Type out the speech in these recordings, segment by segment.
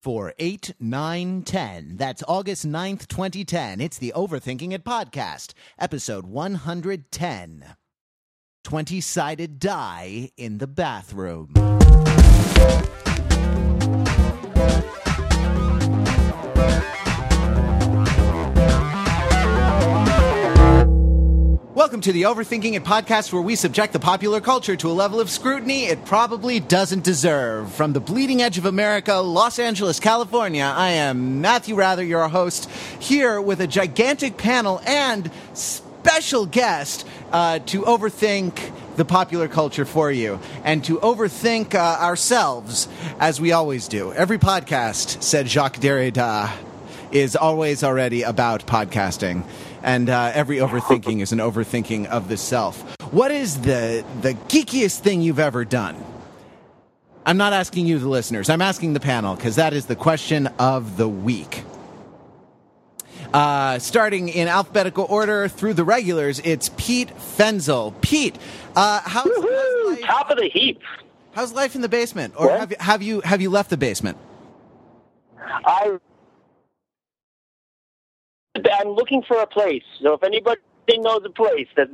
for 8, 9, 10. That's August 9th, 2010. It's the Overthinking It podcast, episode 110. 20 sided die in the bathroom. Welcome to the Overthinking It podcast, where we subject the popular culture to a level of scrutiny it probably doesn't deserve. From the bleeding edge of America, Los Angeles, California, I am Matthew Wrather, your host, here with a gigantic panel and special guest uh, to overthink the popular culture for you and to overthink uh, ourselves as we always do. Every podcast, said Jacques Derrida, is always already about podcasting and uh, every overthinking is an overthinking of the self. What is the the geekiest thing you've ever done? I'm not asking you, the listeners. I'm asking the panel because that is the question of the week. Uh, starting in alphabetical order through the regulars, it's Pete Fenzel. Pete, uh, how's, how's life, Top of the heap. how's life in the basement, or What? have you, have you have you left the basement? I I'm looking for a place. So if anybody knows a place that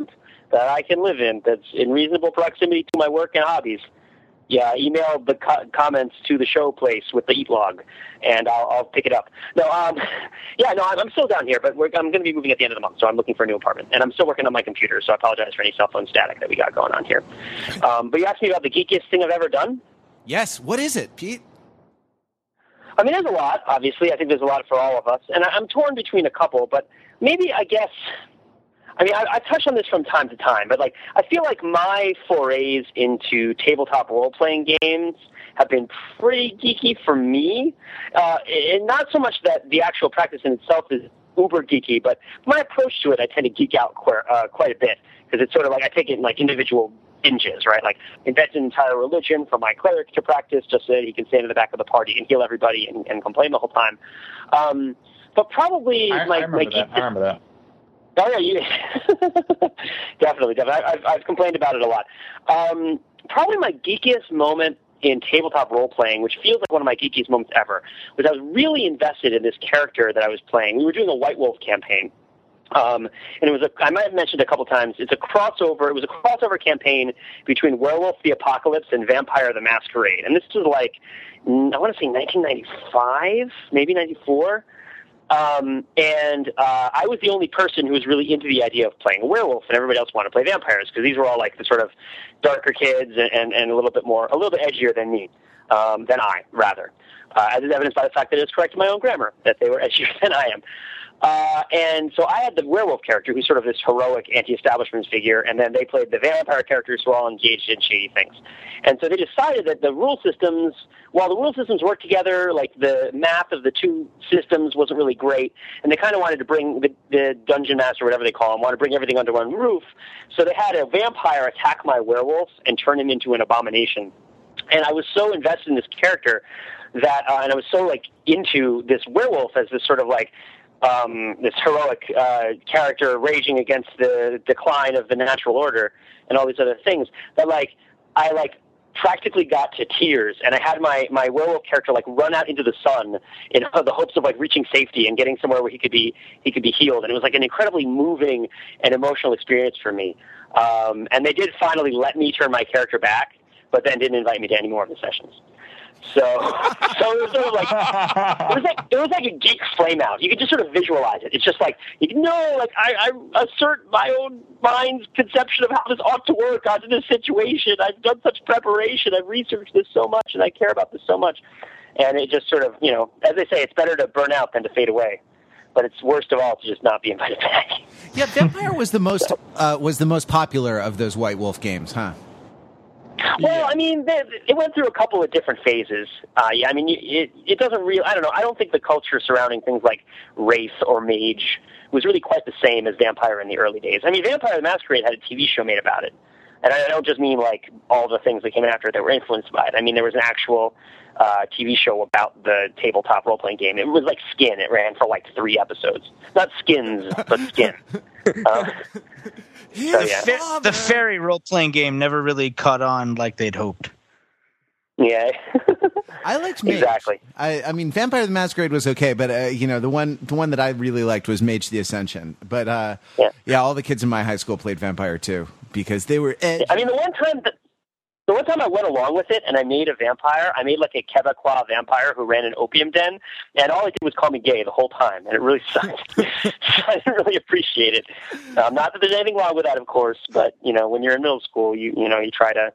that I can live in that's in reasonable proximity to my work and hobbies, yeah, email the co- comments to the show place with the eat log, and I'll, I'll pick it up. No, um, yeah, no, I'm, I'm still down here, but we're, I'm going to be moving at the end of the month, so I'm looking for a new apartment, and I'm still working on my computer. So I apologize for any cell phone static that we got going on here. Um, but you asked me about the geekiest thing I've ever done. Yes. What is it, Pete? I mean, there's a lot, obviously. I think there's a lot for all of us. And I'm torn between a couple, but maybe, I guess, I mean, I, I touch on this from time to time, but like, I feel like my forays into tabletop role playing games have been pretty geeky for me. Uh, and not so much that the actual practice in itself is uber geeky, but my approach to it, I tend to geek out quite, uh, quite a bit because it's sort of like I take it in like individual binges, right? Like invent an entire religion for my cleric to practice just so that he can stand in the back of the party and heal everybody and, and complain the whole time. Um, but probably I, my, I remember my that. I remember that. Oh yeah, you definitely, definitely. I, I've, I've complained about it a lot. Um, probably my geekiest moment in tabletop role playing, which feels like one of my geekiest moments ever, was I was really invested in this character that I was playing. We were doing a White Wolf campaign. Um, and it was a, I might have mentioned a couple times, it's a crossover, it was a crossover campaign between Werewolf the Apocalypse and Vampire the Masquerade. And this was like, I want to say 1995, maybe 94. Um, and uh, I was the only person who was really into the idea of playing a werewolf, and everybody else wanted to play vampires because these were all like the sort of darker kids and, and, and a little bit more, a little bit edgier than me, um, than I, rather. Uh, as is evidenced by the fact that it's correct in my own grammar that they were edgier than I am. Uh, and so I had the werewolf character, who's sort of this heroic anti-establishment figure, and then they played the vampire characters who are all engaged in shady things. And so they decided that the rule systems, while the rule systems worked together, like the math of the two systems wasn't really great, and they kind of wanted to bring the, the dungeon master, whatever they call him, wanted to bring everything under one roof. So they had a vampire attack my werewolf and turn him into an abomination. And I was so invested in this character that, uh, and I was so like into this werewolf as this sort of like um, this heroic uh, character raging against the decline of the natural order and all these other things that like I like practically got to tears and I had my my werewolf character like run out into the sun in the hopes of like reaching safety and getting somewhere where he could be he could be healed. And it was like an incredibly moving and emotional experience for me. Um, and they did finally let me turn my character back but then didn't invite me to any more of the sessions so so it was sort of like it was like it was like a geek flame out. You could just sort of visualize it. It's just like you know, like I, I assert my own mind's conception of how this ought to work onto this situation. I've done such preparation. I've researched this so much, and I care about this so much. And it just sort of, you know, as they say, it's better to burn out than to fade away. But it's worst of all to just not be invited back. Yeah, Vampire was the most uh, was the most popular of those White Wolf games, huh? Well, I mean, they, it went through a couple of different phases. Uh, yeah, I mean, it it doesn't really. I don't know. I don't think the culture surrounding things like Wraith or mage was really quite the same as Vampire in the early days. I mean, Vampire the Masquerade had a TV show made about it, and I don't just mean like all the things that came after that were influenced by it. I mean, there was an actual uh, TV show about the tabletop role playing game. It was like Skin. It ran for like three episodes. Not Skins, but Skin. Uh, Here, yeah. Fa- father. the fairy role playing game never really caught on like they'd hoped. Yeah. I liked Mage. Exactly. I, I mean, Vampire the Masquerade was okay, but uh, you know, the one the one that I really liked was Mage the Ascension. But uh, Yeah. yeah, all the kids in my high school played Vampire too because they were edgy. I mean, the one time that the one time I went along with it and I made a vampire, I made like a Quebecois vampire who ran an opium den, and all he did was call me gay the whole time, and it really sucked. so I didn't really appreciate it. Um, not that there's anything wrong with that, of course, but you know, when you're in middle school, you you know, you try to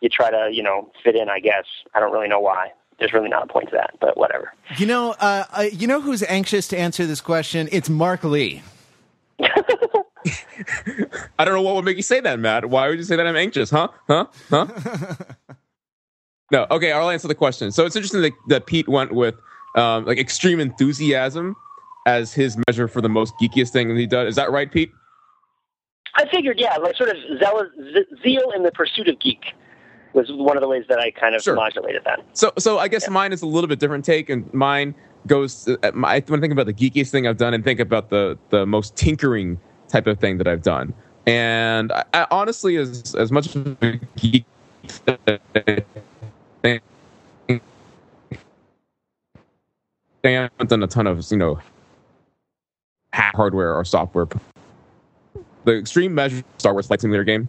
you try to you know fit in. I guess I don't really know why. There's really not a point to that, but whatever. You know, uh, uh, you know who's anxious to answer this question? It's Mark Lee. I don't know what would make you say that, Matt. Why would you say that I'm anxious? Huh? Huh? Huh? no. Okay, I'll answer the question. So it's interesting that, that Pete went with um, like extreme enthusiasm as his measure for the most geekiest thing that he does. Is that right, Pete? I figured, yeah, like sort of zealous, zeal in the pursuit of geek was one of the ways that I kind of Sure. modulated that. So, so I guess mine is a little bit different take, and mine goes. To, uh, my, when I think about the geekiest thing I've done, and think about the the most tinkering type of thing that I've done. And I, I honestly, as as much of a geek, I haven't done a ton of you know hardware or software. The extreme measure Star Wars Flight Simulator game.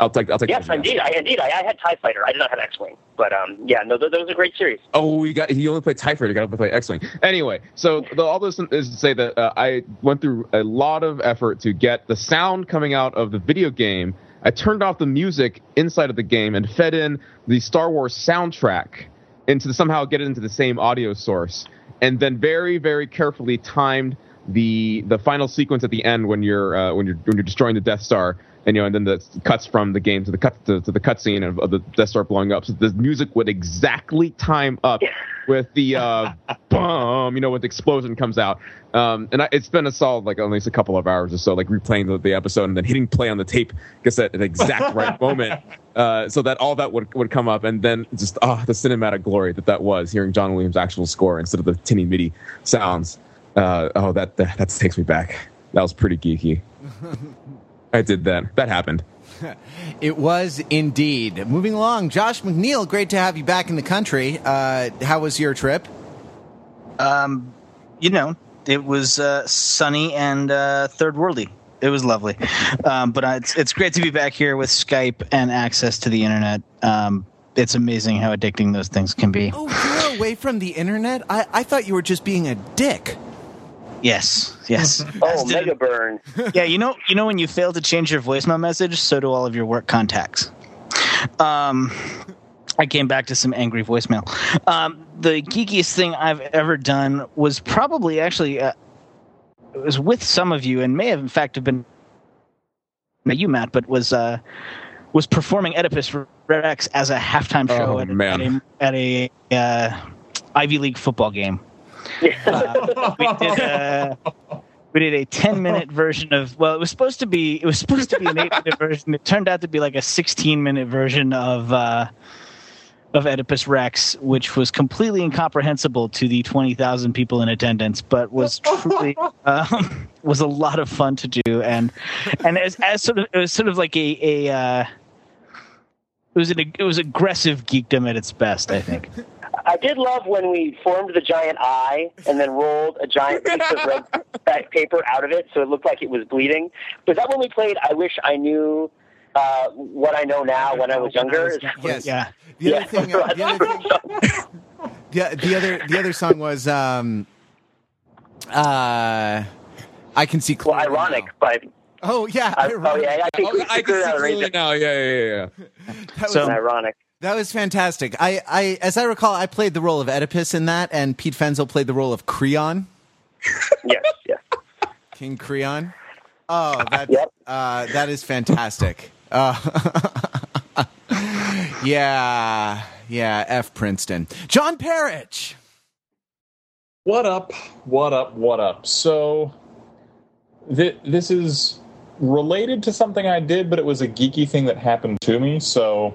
I'll take. I'll take. Yes, indeed. I indeed. I, I had Tie Fighter. I did not have X Wing, but um, yeah, no, th- that was a great series. Oh, you got you only played Tie Fighter, you got to play X Wing. Anyway, so the, all this is to say that uh, I went through a lot of effort to get the sound coming out of the video game. I turned off the music inside of the game and fed in the Star Wars soundtrack into the, somehow get it into the same audio source, and then very very carefully timed the the final sequence at the end when you're uh, when you're when you're destroying the Death Star and you know, and then the cuts from the game to the cut to, to the cutscene of, of the Death Star blowing up. So the music would exactly time up with the uh, boom, you know, when the explosion comes out. Um, and I, it's been a solid like at least a couple of hours or so, like replaying the, the episode and then hitting play on the tape, guess at the exact right moment, uh, so that all that would would come up, and then just ah, the cinematic glory that that was hearing John Williams' actual score instead of the tinny MIDI sounds. Uh, oh, that, that that takes me back. That was pretty geeky. I did that. That happened. It was indeed. Moving along, Josh McNeil, great to have you back in the country. Uh, how was your trip? Um, you know, it was uh, sunny and uh, third worldy. It was lovely, um, but uh, it's it's great to be back here with Skype and access to the internet. Um, it's amazing how addicting those things can be. Oh, you're away from the internet? I, I thought you were just being a dick. Yes, yes. Oh, As did- Mega Burn. yeah, you know, you know when you fail to change your voicemail message, so do all of your work contacts. Um, I came back to some angry voicemail. Um, the geekiest thing I've ever done was probably actually uh, it was with some of you, and may have in fact have been not you, Matt, but was uh, was performing Oedipus Rex as a halftime show Oh, at, a- man. at a, at a uh, Ivy League football game. Uh, we did uh, we did a 10 minute version of well it was supposed to be it was supposed to be an 8 minute version. It turned out to be like a 16 minute version of uh of Oedipus Rex which was completely incomprehensible to the 20,000 people in attendance but was truly um, was a lot of fun to do. And and as, as sort of it was sort of like a a uh it was an it was aggressive geekdom at its best I think I did love when we formed the giant eye and then rolled a giant piece of red paper out of it so it looked like it was bleeding. Was that when we played I Wish I Knew uh, What I Know Now when I was younger? Is- Yes. yeah The other Yeah. thing, uh, the other thing, the, the other, the other song was, um, uh, I can see. well, ironic, Now. but Oh yeah, I, oh yeah, I think Oh, I can see clearly now. Yeah, yeah, yeah, yeah. That was, So- ironic. That was fantastic. I, I, as I recall, I played the role of Oedipus in that, and Pete Fenzel played the role of Creon, Yes, yes. King Creon. Oh, that, Yep. uh, that is fantastic. Uh, yeah, yeah. F Princeton. John Perich. What up? What up? What up? So, th- this is related to something I did, but it was a geeky thing that happened to me. So,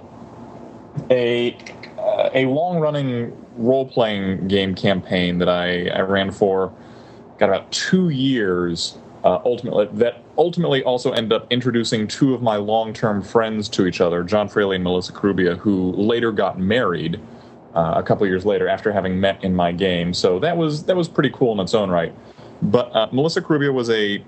a uh, a long running role playing game campaign that I, I ran for got about two years. Uh, ultimately, that ultimately also ended up introducing two of my long term friends to each other, John Fraley and Melissa Carubia, who later got married uh, a couple years later after having met in my game. So that was that was pretty cool in its own right. But uh, Melissa Carubia was a,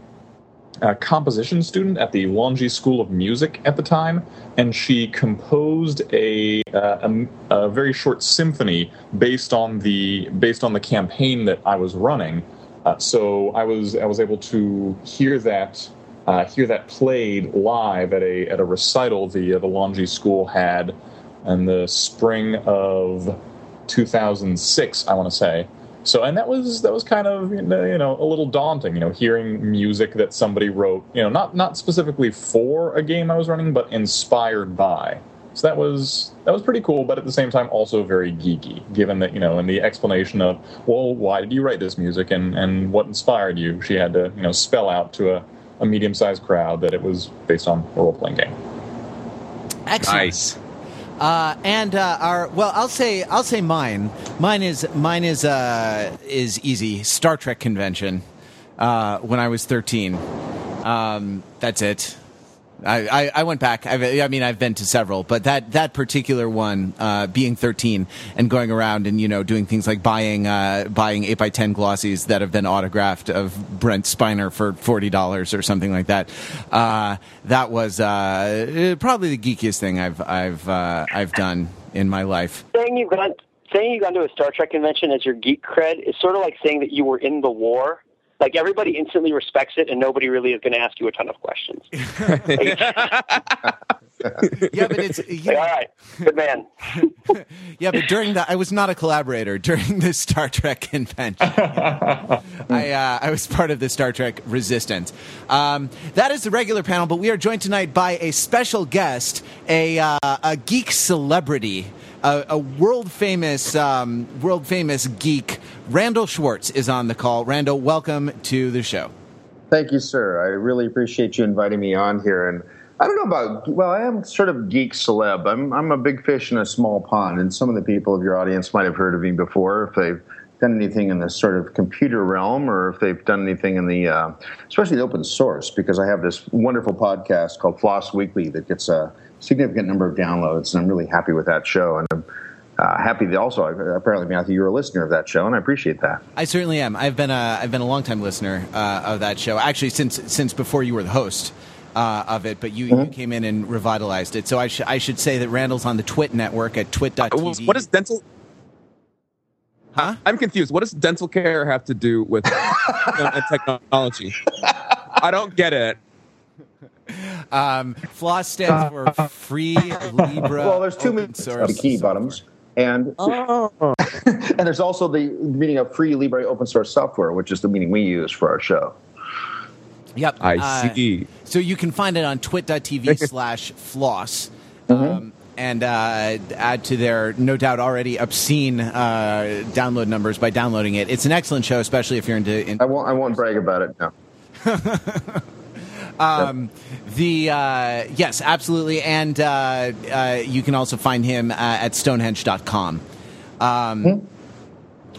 a, composition student at the Longy School of Music at the time, and she composed a, uh, a, a very short symphony based on the based on the campaign that I was running. Uh, so I was I was able to hear that uh, hear that played live at a at a recital the uh, the Longy School had in the spring of 2006, I want to say. So, and that was that was kind of you know you know a little daunting, you know, hearing music that somebody wrote, you know, not not specifically for a game I was running, but inspired by. So that was that was pretty cool, but at the same time also very geeky, given that you know, in the explanation of, well, why did you write this music and and what inspired you, she had to you know spell out to a, a medium sized crowd that it was based on a role playing game. Excellent. Nice. Uh, and uh, our well, I'll say I'll say mine. Mine is mine is uh, is easy. Star Trek convention uh, when I was thirteen. Um, that's it. I, I, I, went back. I've, i mean, I've been to several, but that, that particular one, uh, being 13 and going around and, you know, doing things like buying, uh, buying 8 by 10 glossies that have been autographed of Brent Spiner for $40 or something like that. Uh, that was, uh, probably the geekiest thing I've, I've, uh, I've done in my life. Saying you've gone, saying you've gone to a Star Trek convention as your geek cred is sort of like saying that you were in the war like everybody instantly respects it and nobody really is going to ask you a ton of questions. Yeah but it's yeah. all right good man. Yeah but during that i was not a collaborator during the star trek convention. I uh, i was part of the star trek resistance. Um, that is the regular panel but we are joined tonight by a special guest a uh, a geek celebrity a, a world famous um, world famous geek. Randal Schwartz is on the call. Randal, welcome to the show. Thank you, sir. I really appreciate you inviting me on here. And I don't know about well, I am sort of geek celeb. I'm I'm a big fish in a small pond, and some of the people of your audience might have heard of me before if they've done anything in the sort of computer realm or if they've done anything in the uh, especially the open source because I have this wonderful podcast called Floss Weekly that gets a significant number of downloads, and I'm really happy with that show. And I'm uh, happy that also apparently Matthew, you're a listener of that show, and I appreciate that. I certainly am. I've been a I've been a long time listener uh, of that show, actually since since before you were the host. Uh, of it, but you, mm-hmm. you came in and revitalized it. So I, sh- I should say that Randal's on the Twit network at twit.tv. Uh, what is dental? Huh? I'm confused. What does dental care have to do with technology? I don't get it. Um, floss stands for Free Libre. Well, there's two meanings: the key bottoms, and oh. and there's also the meaning of Free Libre open source software, which is the meaning we use for our show. Yep, I uh, see. So you can find it on twit.tv slash floss. Mm-hmm. Um, and uh, add to their no doubt already obscene uh, download numbers by downloading it. It's an excellent show, especially if you're into. In- I won't. I won't brag about it. No. Um, the uh, yes, absolutely, and uh, uh, you can also find him uh, at Stonehenge.com. Um, hmm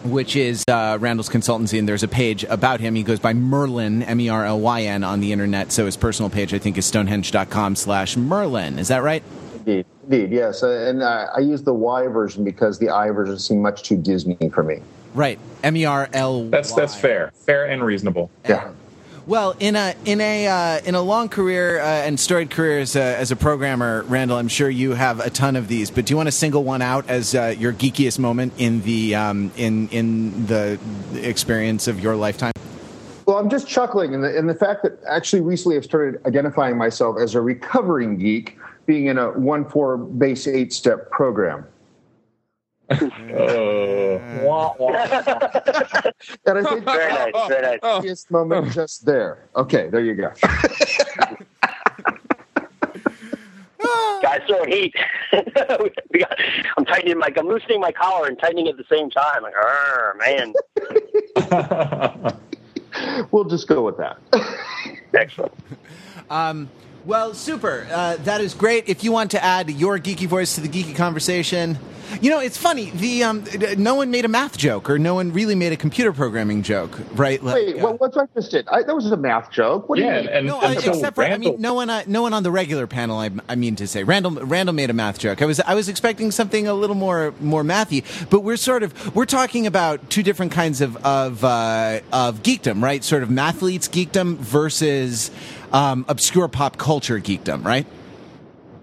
which is uh, Randal's consultancy, and there's a page about him. He goes by Merlyn, M E R L Y N, on the internet. So his personal page, I think, is stonehenge.com slash Merlyn. Is that right? Indeed, indeed, yes. Uh, and uh, I use the Y version because the I version seemed much too Disney for me. Right, M E R L. That's that's fair, fair and reasonable. Yeah. Well, in a in a uh, in a long career uh, and storied career as a, as a programmer, Randal, I'm sure you have a ton of these. But do you want to single one out as uh, your geekiest moment in the um, in in the experience of your lifetime? Well, I'm just chuckling in the in the fact that actually recently I've started identifying myself as a recovering geek, being in a one four base eight step program. oh. and I think very nice, very nice. moment just there. Okay, there you go. Guys throwing heat. got, I'm tightening my, I'm loosening my collar and tightening at the same time. Like, man. we'll just go with that. Excellent. Um, Well, super. Uh, that is great. If you want to add your geeky voice to the geeky conversation, you know, it's funny. The um, no one made a math joke, or no one really made a computer programming joke, right? Like, Wait, uh, well, what's I missed it? I, that was a math joke. What do Yeah, you mean? and, no, and uh, so except for I mean, no one, uh, no one on the regular panel. I, I mean to say, Randal, Randal made a math joke. I was, I was expecting something a little more, more mathy. But we're sort of, we're talking about two different kinds of, of, uh, of geekdom, right? Sort of mathletes geekdom versus um, obscure pop culture geekdom, right?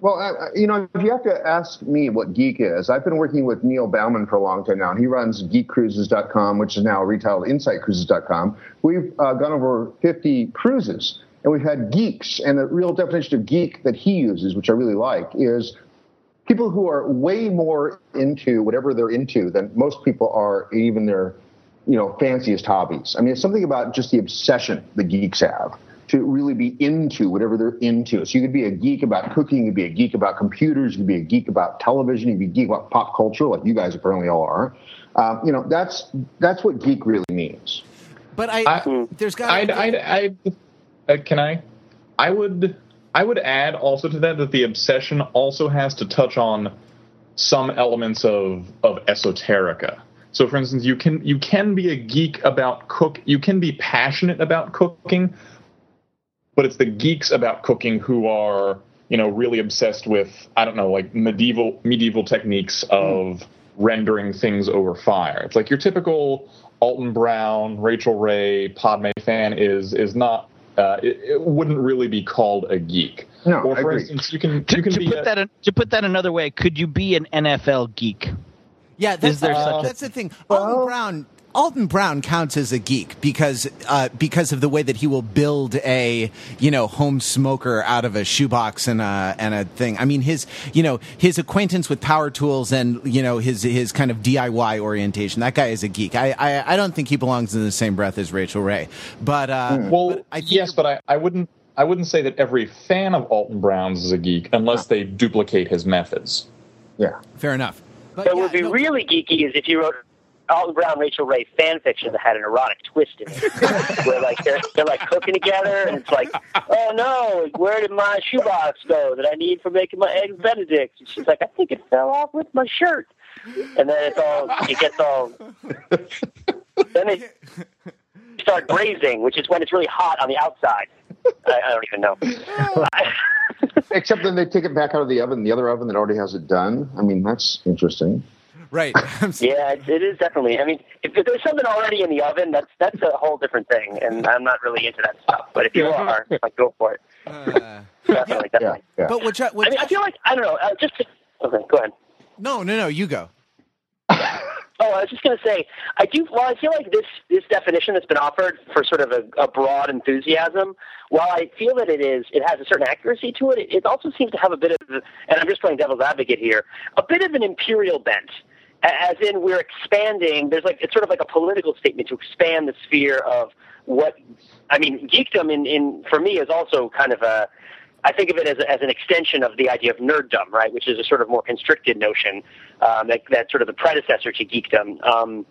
Well, uh, you know, if you have to ask me what geek is, I've been working with Neil Bauman for a long time now, and he runs geekcruises.com, which is now retitled insightcruises.com. We've uh, gone over 50 cruises, and we've had geeks. And the real definition of geek that he uses, which I really like, is people who are way more into whatever they're into than most people are, even their, you know, fanciest hobbies. I mean, it's something about just the obsession the geeks have to really be into whatever they're into. So you could be a geek about cooking, you could be a geek about computers, you could be a geek about television, you could be a geek about pop culture, like you guys apparently all are. Um, you know, that's that's what geek really means. But I, I- there's got. I'd, I'd, I'd, uh, can I? I would. I would add also to that that the obsession also has to touch on some elements of of esoterica. So, for instance, you can you can be a geek about cook. You can be passionate about cooking, but it's the geeks about cooking who are you know really obsessed with I don't know like medieval medieval techniques of rendering things over fire. It's like your typical Alton Brown, Rachael Ray, Padme fan is is not. Uh, it, it wouldn't really be called a geek. No, or I for agree. instance, you can To, you can to be put a, that in, to put that another way, could you be an NFL geek? Yeah, that's, Is there uh, such a- that's the thing. Alton Brown. Alton Brown counts as a geek because uh, because of the way that he will build a you know home smoker out of a shoebox and a and a thing. I mean his you know his acquaintance with power tools and you know his his kind of DIY orientation. That guy is a geek. I I, I don't think he belongs in the same breath as Rachael Ray. But uh, Well, but I think yes, but I, I wouldn't I wouldn't say that every fan of Alton Brown's is a geek unless they duplicate his methods. Yeah. fair enough. But What yeah, would be no, really geeky is if you wrote Alton Brown, Rachael Ray fan fiction that had an erotic twist in it, where like they're they're like cooking together, and it's like, oh no, where did my shoebox go that I need for making my eggs Benedict? And she's like, I think it fell off with my shirt, and then it's all it gets all. Then they start braising, which is when it's really hot on the outside. I, I don't even know. Except then they take it back out of the oven, the other oven that already has it done. I mean, that's interesting. Right. Yeah, it, it is definitely. I mean, if, if there's something already in the oven, that's that's a whole different thing, and I'm not really into that stuff. But if you are, like, go for it. Uh, Definitely, Yeah. definitely. yeah. but which, which I mean, I feel like I don't know. Uh, just to, okay, go ahead. no no no you go. Oh, I was just going to say, I do. Well, I feel like this this definition that's been offered for sort of a, a broad enthusiasm. While I feel that it is, it has a certain accuracy to it. It, it also seems to have a bit of, and I'm just playing devil's advocate here, a bit of an imperial bent. As in, we're expanding. There's like it's sort of like a political statement to expand the sphere of what. I mean, geekdom in, in for me is also kind of a. I think of it as, a, as an extension of the idea of nerddom, right, which is a sort of more constricted notion um, that, that's sort of the predecessor to geekdom. Um,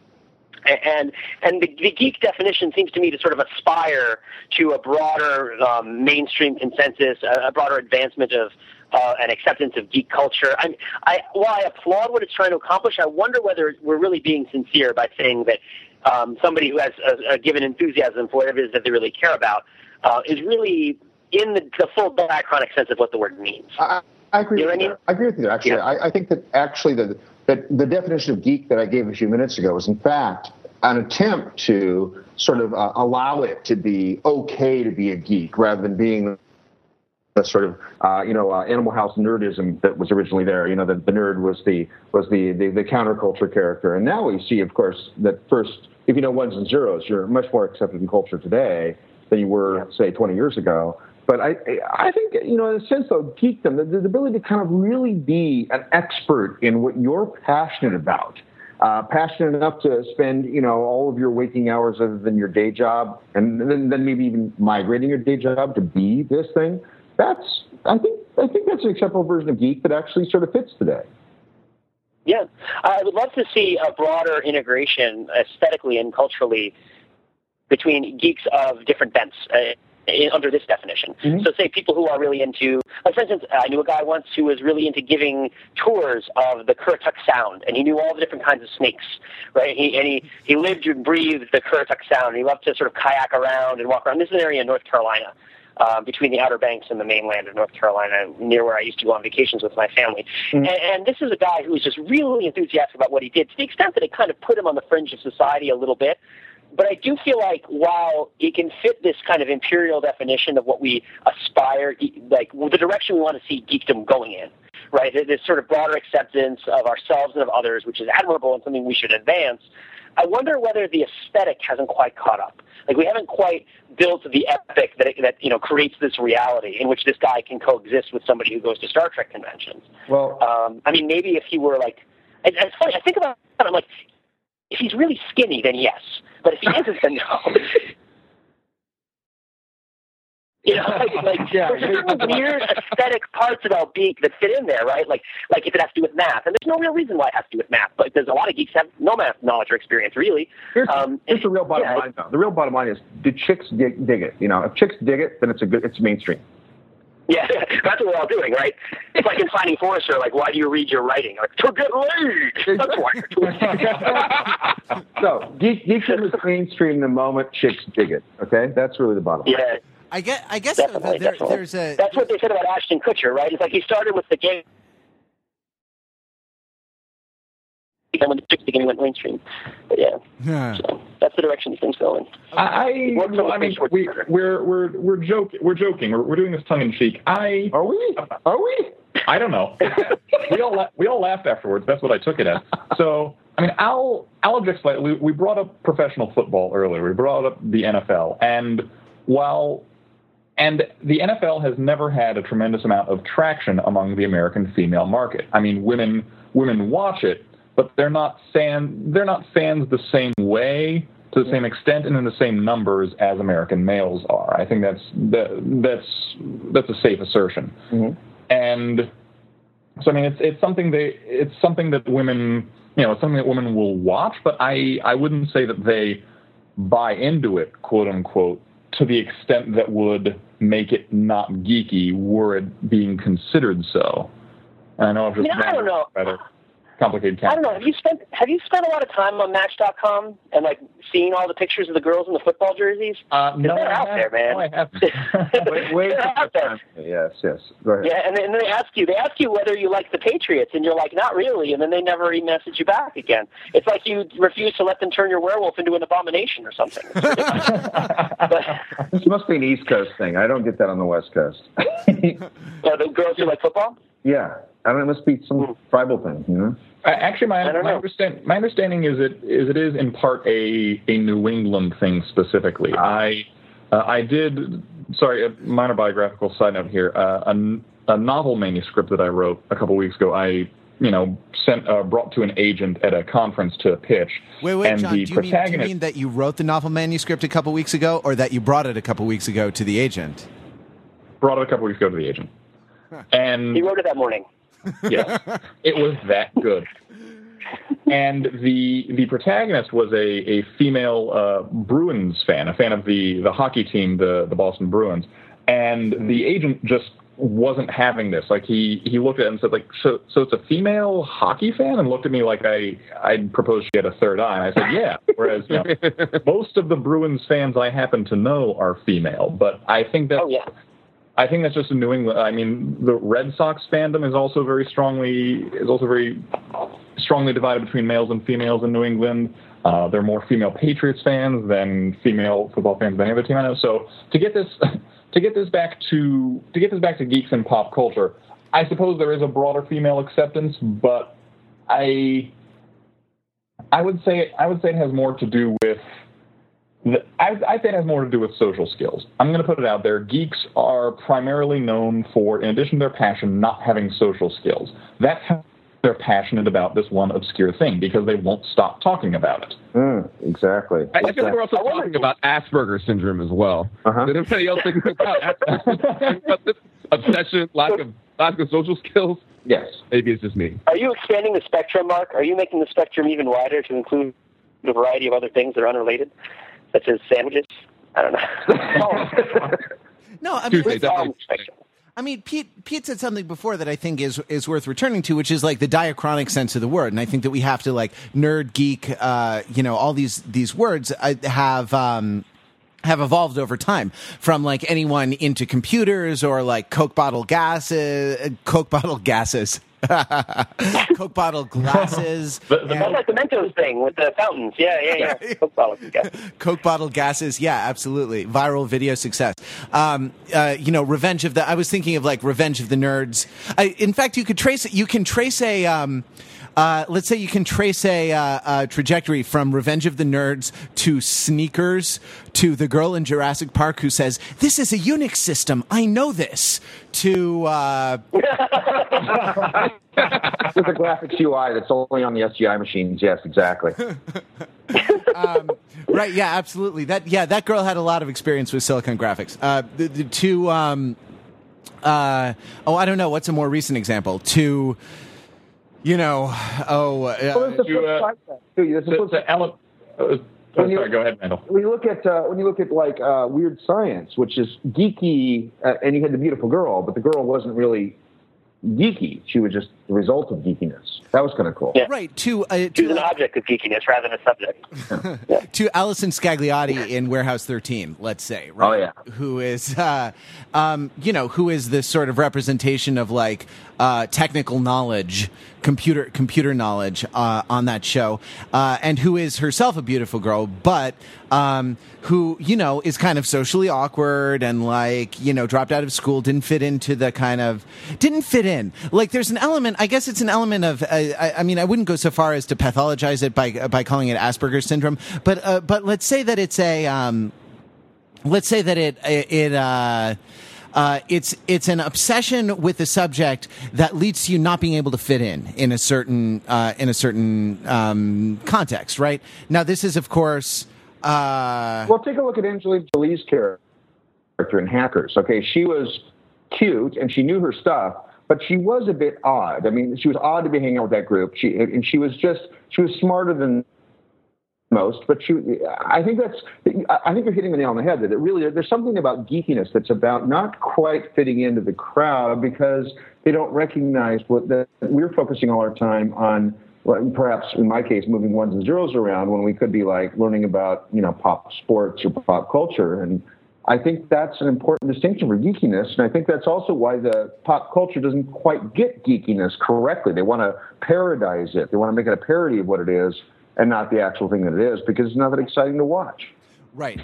and and the, the geek definition seems to me to sort of aspire to a broader um, mainstream consensus, a, a broader advancement of uh, an acceptance of geek culture. I, I, while I applaud what it's trying to accomplish, I wonder whether we're really being sincere by saying that um, somebody who has a, a given enthusiasm for whatever it is that they really care about uh, is really in the, the full diachronic sense of what the word means. I, I agree. You know with I you. I agree with you. Actually, Yeah. I, I think that actually the that the definition of geek that I gave a few minutes ago was in fact an attempt to sort of uh, allow it to be okay to be a geek rather than being the sort of uh, you know uh, Animal House nerdism that was originally there. You know, the, the nerd was the was the, the the counterculture character, and now we see, of course, that first if you know ones and zeros, you're much more accepted in culture today than you were, say, 20 years ago. But I, I think, you know, in a sense, though, geekdom, the, the ability to kind of really be an expert in what you're passionate about, uh, passionate enough to spend, you know, all of your waking hours other than your day job, and then, then maybe even migrating your day job to be this thing. That's, I think, I think that's an acceptable version of geek that actually sort of fits today. Yeah, I would love to see a broader integration aesthetically and culturally between geeks of different bents. Uh, under this definition. Mm-hmm. So, say people who are really into, like for instance, I knew a guy once who was really into giving tours of the Currituck Sound, and he knew all the different kinds of snakes, right? He and he he lived and breathed the Currituck Sound. And he loved to sort of kayak around and walk around. This is an area in North Carolina. Uh, between the Outer Banks and the mainland of North Carolina, near where I used to go on vacations with my family. Mm-hmm. And, and this is a guy who was just really enthusiastic about what he did, to the extent that it kind of put him on the fringe of society a little bit but I do feel like while it can fit this kind of imperial definition of what we aspire, like the direction we want to see geekdom going in, right? This sort of broader acceptance of ourselves and of others, which is admirable and something we should advance. I wonder whether the aesthetic hasn't quite caught up. Like we haven't quite built the epic that it, that you know creates this reality in which this guy can coexist with somebody who goes to Star Trek conventions. Well, um, I mean, maybe if he were like, it's funny. I think about it. I'm like, if he's really skinny, then yes. But if he isn't, then no. You know, like, like yeah, there's some weird aesthetic parts about geek that fit in there, right? Like, like if it has to do with math, and there's no real reason why it has to do with math. But there's a lot of geeks have no math knowledge or experience, really. Here's, um, here's the real bottom yeah, line, though. The real bottom line is, do chicks dig, dig it? You know, if chicks dig it, then it's a good, it's mainstream. Yeah, that's what we're all doing, right? It's like in Finding Forrester, like, why do you read your writing? Like, to get laid! That's why you're doing it. so, geek, geekdom is mainstream the moment chicks dig it, okay? That's really the bottom line. Yeah. I guess, I guess definitely, there, definitely. there's a... That's what they said about Ashton Kutcher, right? It's like he started with the game and when the chicks beginning went mainstream. But yeah, yeah. So that's the direction things go in. I, I, no, I mean, we, we're we're we're joking. We're joking. We're, we're doing this tongue in cheek. I are we? Are we? I don't know. we all la- we all laughed afterwards. That's what I took it as. So I mean, I'll I'll object slightly. We, we brought up professional football earlier. We brought up the NFL, and while and the NFL has never had a tremendous amount of traction among the American female market. I mean, women women watch it, but they're not fan they're not fans the same way to the same extent and in the same numbers as American males are. I think that's that, that's that's a safe assertion. Mm-hmm. And so I mean it's it's something they it's something that women you know it's something that women will watch, but I I wouldn't say that they buy into it quote unquote to the extent that would make it not geeky were it being considered so. And I know I've just I don't know. Better complicated. I don't know. Have you spent Have you spent a lot of time on Match.com and like seeing all the pictures of the girls in the football jerseys? Uh, no, they're I out have, there, man. No, I haven't. wait, wait they're out there. Yes, yes. Go ahead. Yeah, and then they ask you. They ask you whether you like the Patriots, and you're like, not really, and then they never even message you back again. It's like you refuse to let them turn your werewolf into an abomination or something. but, this must be an East Coast thing. I don't get that on the West Coast. uh, the girls who like football. Yeah, I don't. know. It must be some mm. tribal thing, you know. Actually, my my, understand, my understanding is it is it is in part a a New England thing specifically. Ah. I uh, I did sorry a minor biographical side note here. Uh, a, a novel manuscript that I wrote a couple weeks ago. I you know sent uh, brought to an agent at a conference to pitch. Wait, wait, and John. The do, you mean, do you mean that you wrote the novel manuscript a couple weeks ago, or that you brought it a couple weeks ago to the agent? Brought it a couple weeks ago to the agent. And he wrote it that morning yes, it was that good. And the the protagonist was a, a female uh, Bruins fan, a fan of the, the hockey team, the, the Boston Bruins. And the agent just wasn't having this. Like he he looked at it and said, like, so so it's a female hockey fan, and looked at me like I I proposed she had a third eye. And I said, yeah. Whereas you know, most of the Bruins fans I happen to know are female, but I think that oh, yeah. I think that's just in New England. I mean, the Red Sox fandom is also very strongly is also very strongly divided between males and females in New England. Uh, there are more female Patriots fans than female football fans than any other team I know. So to get this to get this back to to get this back to geeks and pop culture, I suppose there is a broader female acceptance, but I I would say I would say it has more to do with I, I think it has more to do with social skills. I'm going to put it out there. Geeks are primarily known for, in addition to their passion, not having social skills. That's how they're passionate about this one obscure thing because they won't stop talking about it. Mm, exactly. I, I feel like we're also talking about Asperger's syndrome as well. Uh-huh. Did anybody else think about, about this obsession, lack of lack of social skills? Yes. Maybe it's just me. Are you expanding the spectrum, Mark? Are you making the spectrum even wider to include a variety of other things that are unrelated? Such as sandwiches? I don't know. No, I mean, Tuesday, It's all definitely. fiction. I mean, Pete Pete said something before that I think is is worth returning to, which is like the diachronic sense of the word, and I think that we have to like nerd, geek, uh, you know, all these these words uh, have. Um, have evolved over time from like anyone into computers or like Coke bottle gases, uh, Coke bottle gases, Coke bottle glasses, The- the and- like the Mentos thing with the fountains. Yeah, yeah, yeah. Coke bottles, yeah. Coke bottle gases. Yeah, absolutely. Viral video success. Um, uh, you know, Revenge of the. I was thinking of like Revenge of the Nerds. I, in fact, you could trace. You can trace a. Um, uh, let's say you can trace a, uh, a trajectory from Revenge of the Nerds to Sneakers to the girl in Jurassic Park who says, "This is a Unix system. I know this." To uh, With the graphics UI that's only on the SGI machines. Yes, exactly. right yeah absolutely that yeah that girl had a lot of experience with silicon graphics uh the, the two um uh oh i don't know what's a more recent example to you know oh uh, Well, there's the You, uh, side to that, too. There's the The, flip the ele- uh, oh, When you- sorry, go ahead, Mandel. when you look at uh, when you look at like uh, weird science, which is geeky, uh, and you had the beautiful girl, but the girl wasn't really geeky. She was just the result of geekiness. That was kind of cool. Yeah. right to uh, Choose an object of geekiness rather than a subject. to Allison Scagliotti in Warehouse 13 let's say right Oh, yeah. who is uh um you know who is this sort of representation of like uh technical knowledge computer computer knowledge uh on that show. Uh and who is herself a beautiful girl but um who you know is kind of socially awkward and like you know dropped out of school didn't fit into the kind of didn't fit in. Like there's an element i guess it's an element of uh, I, I mean i wouldn't go so far as to pathologize it by by calling it asperger's syndrome but uh, but let's say that it's a um let's say that it it uh uh, it's it's an obsession with the subject that leads to you not being able to fit in in a certain uh, in a certain um, context, right? Now, this is of course uh, Well, take a look at Angelina Jolie's character in Hackers. Okay, she was cute and she knew her stuff, but she was a bit odd. I mean, she was odd to be hanging out with that group. She and she was just she was smarter than most, but you, I think that's. I think you're hitting the nail on the head. That it really there's something about geekiness that's about not quite fitting into the crowd because they don't recognize what that we're focusing all our time on. Perhaps in my case, moving ones and zeros around when we could be like learning about you know pop sports or pop culture, and I think that's an important distinction for geekiness, and I think that's also why the pop culture doesn't quite get geekiness correctly. They want to parodize it. They want to make it a parody of what it is, and not the actual thing that it is, because it's not that exciting to watch. right.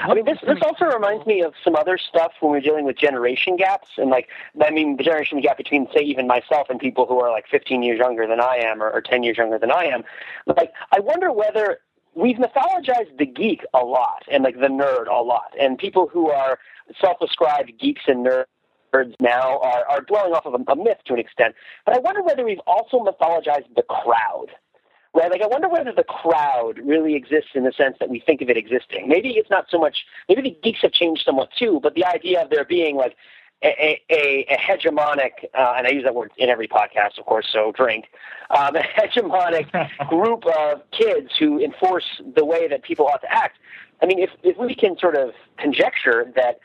I mean, this this also reminds me of some other stuff when we're dealing with generation gaps, and like, I mean, the generation gap between, say, even myself and people who are like 15 years younger than I am, or, or 10 years younger than I am. Like, I wonder whether we've mythologized the geek a lot, and like the nerd a lot, and people who are self-described geeks and nerds now are, are dwelling off of a, a myth to an extent. But I wonder whether we've also mythologized the crowd right? Like, I wonder whether the crowd really exists in the sense that we think of it existing. Maybe it's not so much. Maybe the geeks have changed somewhat too, but the idea of there being like a, a, a hegemonic, uh, and I use that word in every podcast, of course, so drink, um, a hegemonic group of kids who enforce the way that people ought to act. I mean, if if we can sort of conjecture that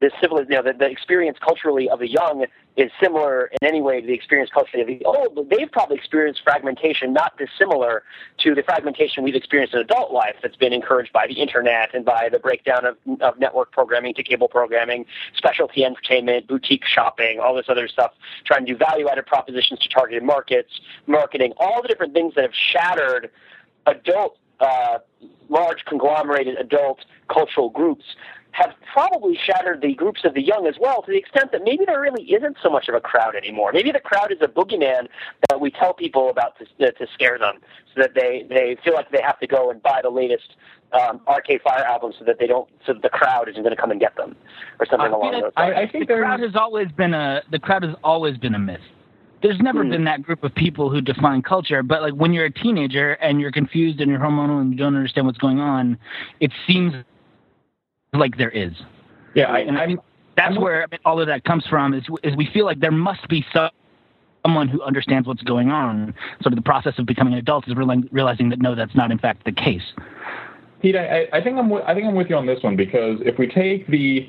the civil, you know, the, the experience culturally of the young is similar in any way to the experience culturally of the old, they've probably experienced fragmentation not dissimilar to the fragmentation we've experienced in adult life that's been encouraged by the internet and by the breakdown of, of network programming to cable programming, specialty entertainment, boutique shopping, all this other stuff, trying to do value-added propositions to targeted markets, marketing, all the different things that have shattered adult, uh, large conglomerated adult cultural groups have probably shattered the groups of the young as well to the extent that maybe there really isn't so much of a crowd anymore. Maybe the crowd is a boogeyman that we tell people about to, to scare them so that they, they feel like they have to go and buy the latest um, Arcade Fire album so that they don't, so that the crowd isn't going to come and get them or something I along those lines. I, I think the there's crowd has always been a the crowd has always been a myth. There's never Hmm. been that group of people who define culture, but like when you're a teenager and you're confused and you're hormonal and you don't understand what's going on, it seems like there is. yeah. I, And I I, mean, that's where all of that comes from is, is we feel like there must be some, someone who understands what's going on. Sort of the process of becoming an adult is realizing that no, that's not in fact the case. Pete, I, I think I'm with, I think I'm with you on this one because if we take the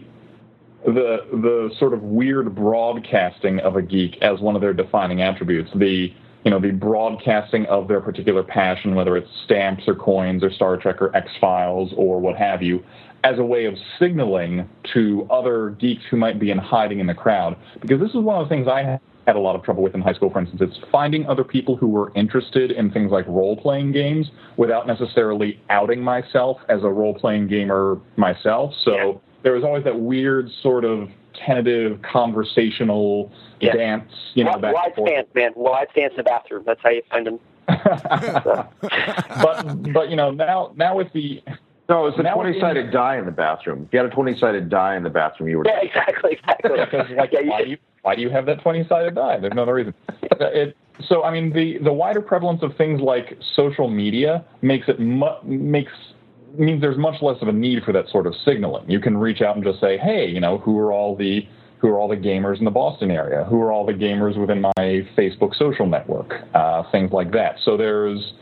the the sort of weird broadcasting of a geek as one of their defining attributes, the you know the broadcasting of their particular passion, whether it's stamps or coins or Star Trek or X Files or what have you, as a way of signaling to other geeks who might be in hiding in the crowd. Because this is one of the things I had a lot of trouble with in high school, for instance. It's finding other people who were interested in things like role playing games without necessarily outing myself as a role playing gamer myself. So yeah. there was always that weird sort of tentative conversational yeah. dance, you know, wide, wide stance, man, wide stance in the bathroom. That's how you find them. but but you know now now with the no, it's a twenty-sided die in the bathroom. If you had a twenty-sided die in the bathroom, you were yeah, exactly, exactly. Because like, yeah, why, do you, why do you have that twenty-sided die? There's no other reason. It, so, I mean, the the wider prevalence of things like social media makes it mu- makes means there's much less of a need for that sort of signaling. You can reach out and just say, hey, you know, who are all the who are all the gamers in the Boston area? Who are all the gamers within my Facebook social network? Uh, things like that. So there's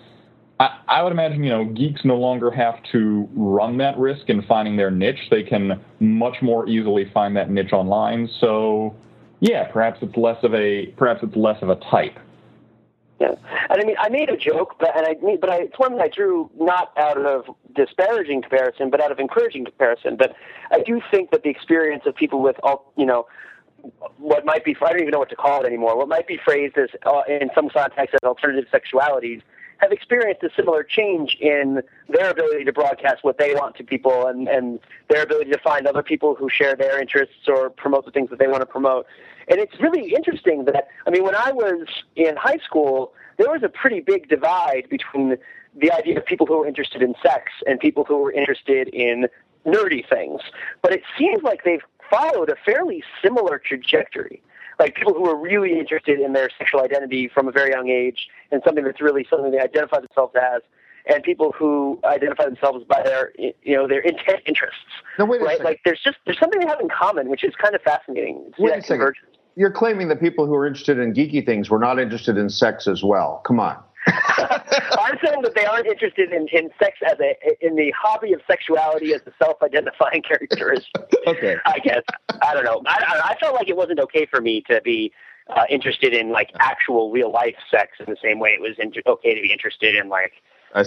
I, I would imagine, you know, geeks no longer have to run that risk in finding their niche. They can much more easily find that niche online. So, yeah, perhaps it's less of a perhaps it's less of a type. Yeah, and I mean, I made a joke, but and I but I, it's one that I drew not out of disparaging comparison, but out of encouraging comparison. But I do think that the experience of people with all, you know, what might be I don't even know what to call it anymore. What might be phrased as uh, in some context as alternative sexualities have experienced a similar change in their ability to broadcast what they want to people and, and their ability to find other people who share their interests or promote the things that they want to promote. And it's really interesting that, I mean, when I was in high school, there was a pretty big divide between the idea of people who were interested in sex and people who were interested in nerdy things. But it seems like they've followed a fairly similar trajectory like people who are really interested in their sexual identity from a very young age and something that's really something they identify themselves as and people who identify themselves by their you know their intent interests no, wait a right? second. like there's just there's something they have in common which is kind of fascinating. Wait a second. you're claiming that people who are interested in geeky things were not interested in sex as well. Come on I'm saying that they aren't interested in, in sex as a in the hobby of sexuality as a self-identifying characteristic. okay. I guess I don't know. I, I felt like it wasn't okay for me to be uh, interested in like actual real life sex in the same way it was inter- okay to be interested in like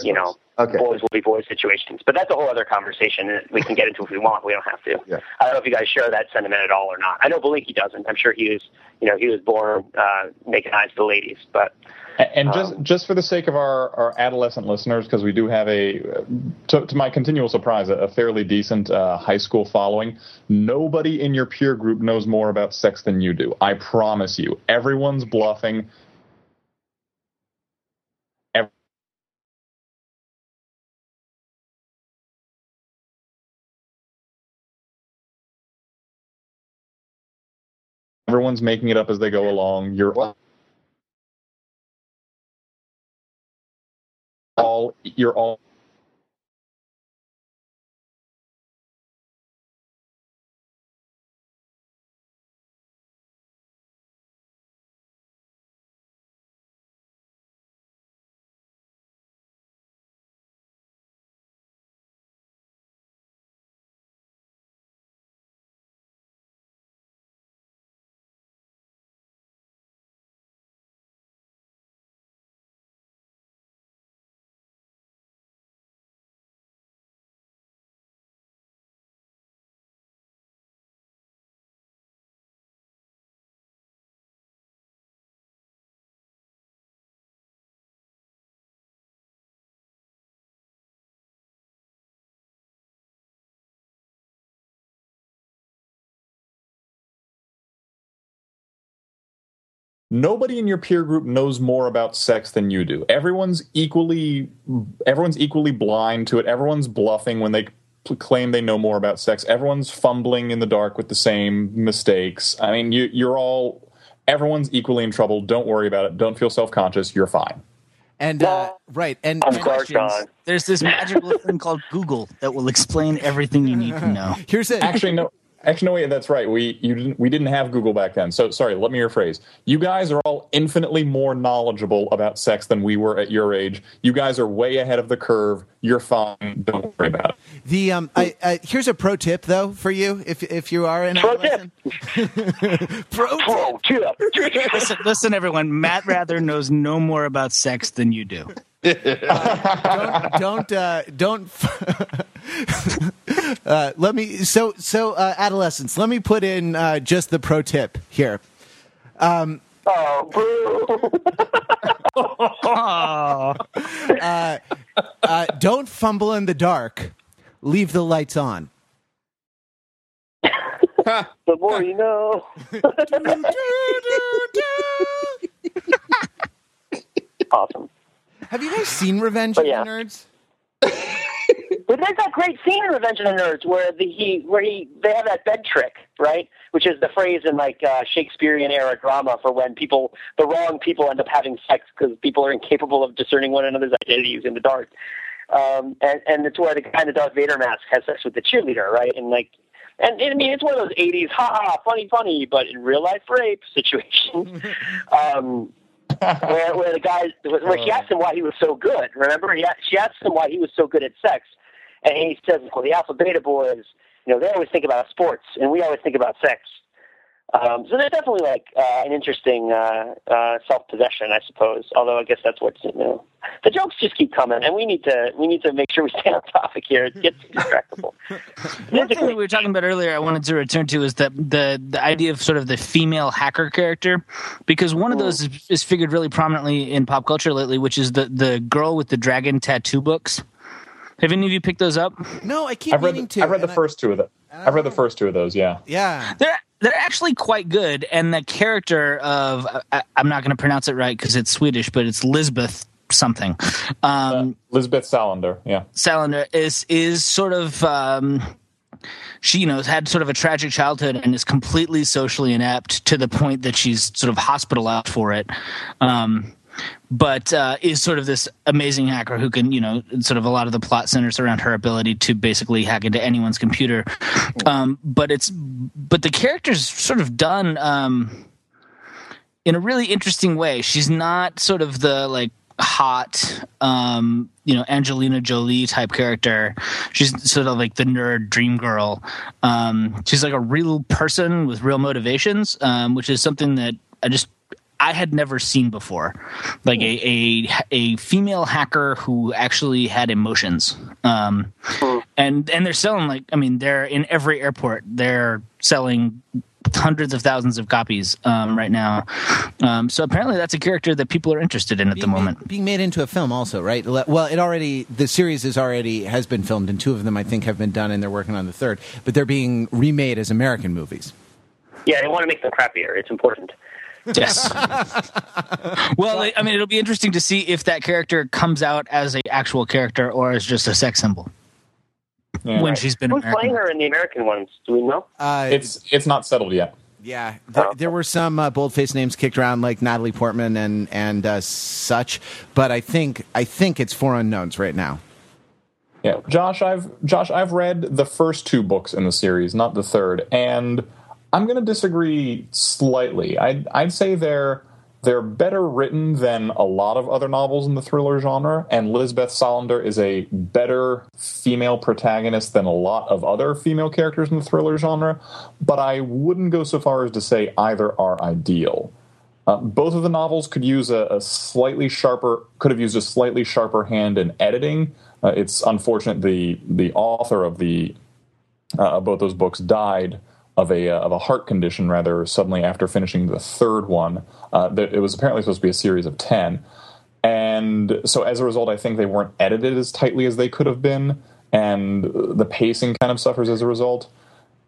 you know okay. boys will be boys situations. But that's a whole other conversation that we can get into if we want. We don't have to. Yeah. I don't know if you guys share that sentiment at all or not. I know Belinkie doesn't. I'm sure he was you know he was born uh, making eyes to the ladies, but. And just um, just for the sake of our, our adolescent listeners, because we do have a, to, to my continual surprise, a, a fairly decent uh, high school following. Nobody in your peer group knows more about sex than you do. I promise you. Everyone's bluffing. Everyone's making it up as they go along. You're all you're all nobody in your peer group knows more about sex than you do. Everyone's equally everyone's equally blind to it. Everyone's bluffing when they claim they know more about sex. Everyone's fumbling in the dark with the same mistakes. I mean, you you're all everyone's equally in trouble. Don't worry about it. Don't feel self-conscious. You're fine. And uh, right, and of questions. There's this magical thing called Google that will explain everything you need to know. Here's it. Actually, no. Actually, no, wait, that's right. We you didn't we didn't have Google back then. So sorry, let me rephrase. You guys are all infinitely more knowledgeable about sex than we were at your age. You guys are way ahead of the curve. You're fine. Don't worry about it. The um, I, I, here's a pro tip though for you if if you are an Pro tip. pro tip. Pro tip. Listen, listen, everyone. Matt Wrather knows no more about sex than you do. don't don't uh, don't uh, let me so so uh, adolescents let me put in uh, just the pro tip here Oh, boo. Oh, uh, don't fumble in the dark leave the lights on the more you know. Awesome. Have you guys seen Revenge But of yeah. the Nerds But there's that great scene in Revenge of the Nerds where the he where he they have that bed trick, right? Which is the phrase in like uh, Shakespearean era drama for when people the wrong people end up having sex because people are incapable of discerning one another's identities in the dark. Um, and, and it's where the guy in the Darth Vader mask has sex with the cheerleader, right? And like, and, I mean, it's one of those '80s, ha ha, funny, funny, but in real life rape situations. um, where, where the guy, where she oh. asked him why he was so good. Remember, he, she asked him why he was so good at sex, and he says, "Well, the Alpha Beta boys, you know, they always think about sports, and we always think about sex." Um, so there's definitely like uh, an interesting uh, uh, self-possession, I suppose. Although I guess that's what's you know, the jokes just keep coming, and we need to we need to make sure we stay on topic here. It gets distractible. one thing we were talking about earlier, I wanted to return to is that the the idea of sort of the female hacker character, because one of those is, is figured really prominently in pop culture lately, which is the the girl with the dragon tattoo books. Have any of you picked those up? no I keep I've read. meaning The, to I've read the I- first two of them. I've read the first two of those. Yeah. yeah They're they're actually quite good, and the character of I, I'm not going to pronounce it right because it's Swedish, but it's Lisbeth something. Um, Lisbeth Salander. Yeah. Salander is is sort of um, she you know had sort of a tragic childhood and is completely socially inept to the point that she's sort of hospitalized for it. Um, but uh, is sort of this amazing hacker who can, you know, sort of a lot of the plot centers around her ability to basically hack into anyone's computer. Um, but it's but the character's sort of done um, in a really interesting way. She's not sort of the like hot um you know angelina jolie type character she's sort of like the nerd dream girl um she's like a real person with real motivations um which is something that i just i had never seen before like a a, a female hacker who actually had emotions um and and they're selling like i mean they're in every airport they're selling hundreds of thousands of copies um, right now. Um, so apparently, that's a character that people are interested in at the moment. made, being made into a film also right well it already the series is already has been filmed and two of them i think have been done and they're working on the third but they're being remade as american movies Yeah, they want to make them crappier. It's important. Yes. well, I mean, it'll be interesting to see if that character comes out as a actual character or as just a sex symbol Yeah. when she's been Who's American. playing her in the American ones? Do we know? uh, It's it's not settled yet. yeah there, there were some uh, bold-faced names kicked around like natalie portman and and uh, such but i think i think it's four unknowns right now Yeah, Josh, I've Josh, I've read the first two books in the series, not the third, and I'm going to disagree slightly. I'd I'd say they're they're better written than a lot of other novels in the thriller genre, and Lisbeth Salander is a better female protagonist than a lot of other female characters in the thriller genre. But I wouldn't go so far as to say either are ideal. Uh, both of the novels could use a, a slightly sharper, could have used a slightly sharper hand in editing. Uh, it's unfortunate the the author of the uh, both those books died of a uh, of a heart condition rather suddenly after finishing the third one. Uh, that it was apparently supposed to be a series of ten, and so as a result, I think they weren't edited as tightly as they could have been, and the pacing kind of suffers as a result.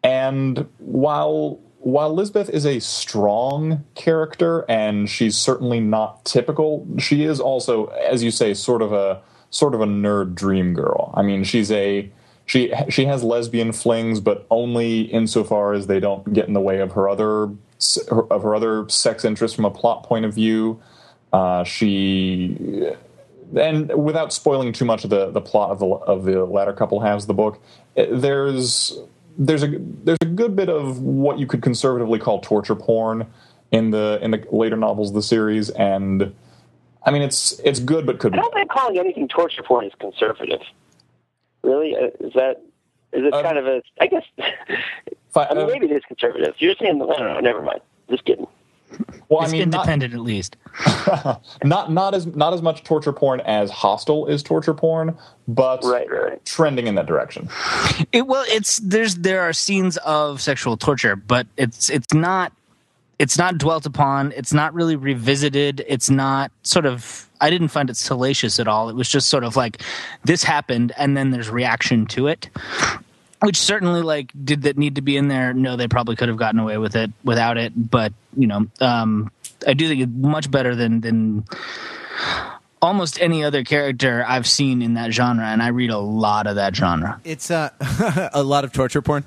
And while while Lisbeth is a strong character and she's certainly not typical, she is also, as you say, sort of a sort of a nerd dream girl. I mean, she's a she she has lesbian flings, but only insofar as they don't get in the way of her other of her other sex interests from a plot point of view. Uh, she and without spoiling too much of the, the plot of the of the latter couple halves of the book, eh, there's there's a there's a good bit of what you could conservatively call torture porn in the in the later novels of the series, and I mean it's it's good but could I don't think calling anything torture porn is conservative. Really, uh, is that Is it Uh, kind of a? I guess. Fi- I mean, uh, maybe it is conservative. You're saying, I don't know. Never mind. Just kidding. well, I it's mean, not, independent at least. not not as not as much torture porn as Hostel is torture porn, but Right, right, right. trending in that direction. It, well, it's there's there are scenes of sexual torture, but it's it's not it's not dwelt upon. It's not really revisited. It's not sort of. I didn't find it salacious at all. It was just sort of like this happened, and then there's reaction to it. Which certainly, like, did that need to be in there? No, they probably could have gotten away with it without it. But you know, um, I do think it's much better than than almost any other character I've seen in that genre, and I read a lot of that genre. It's uh, a lot of torture porn.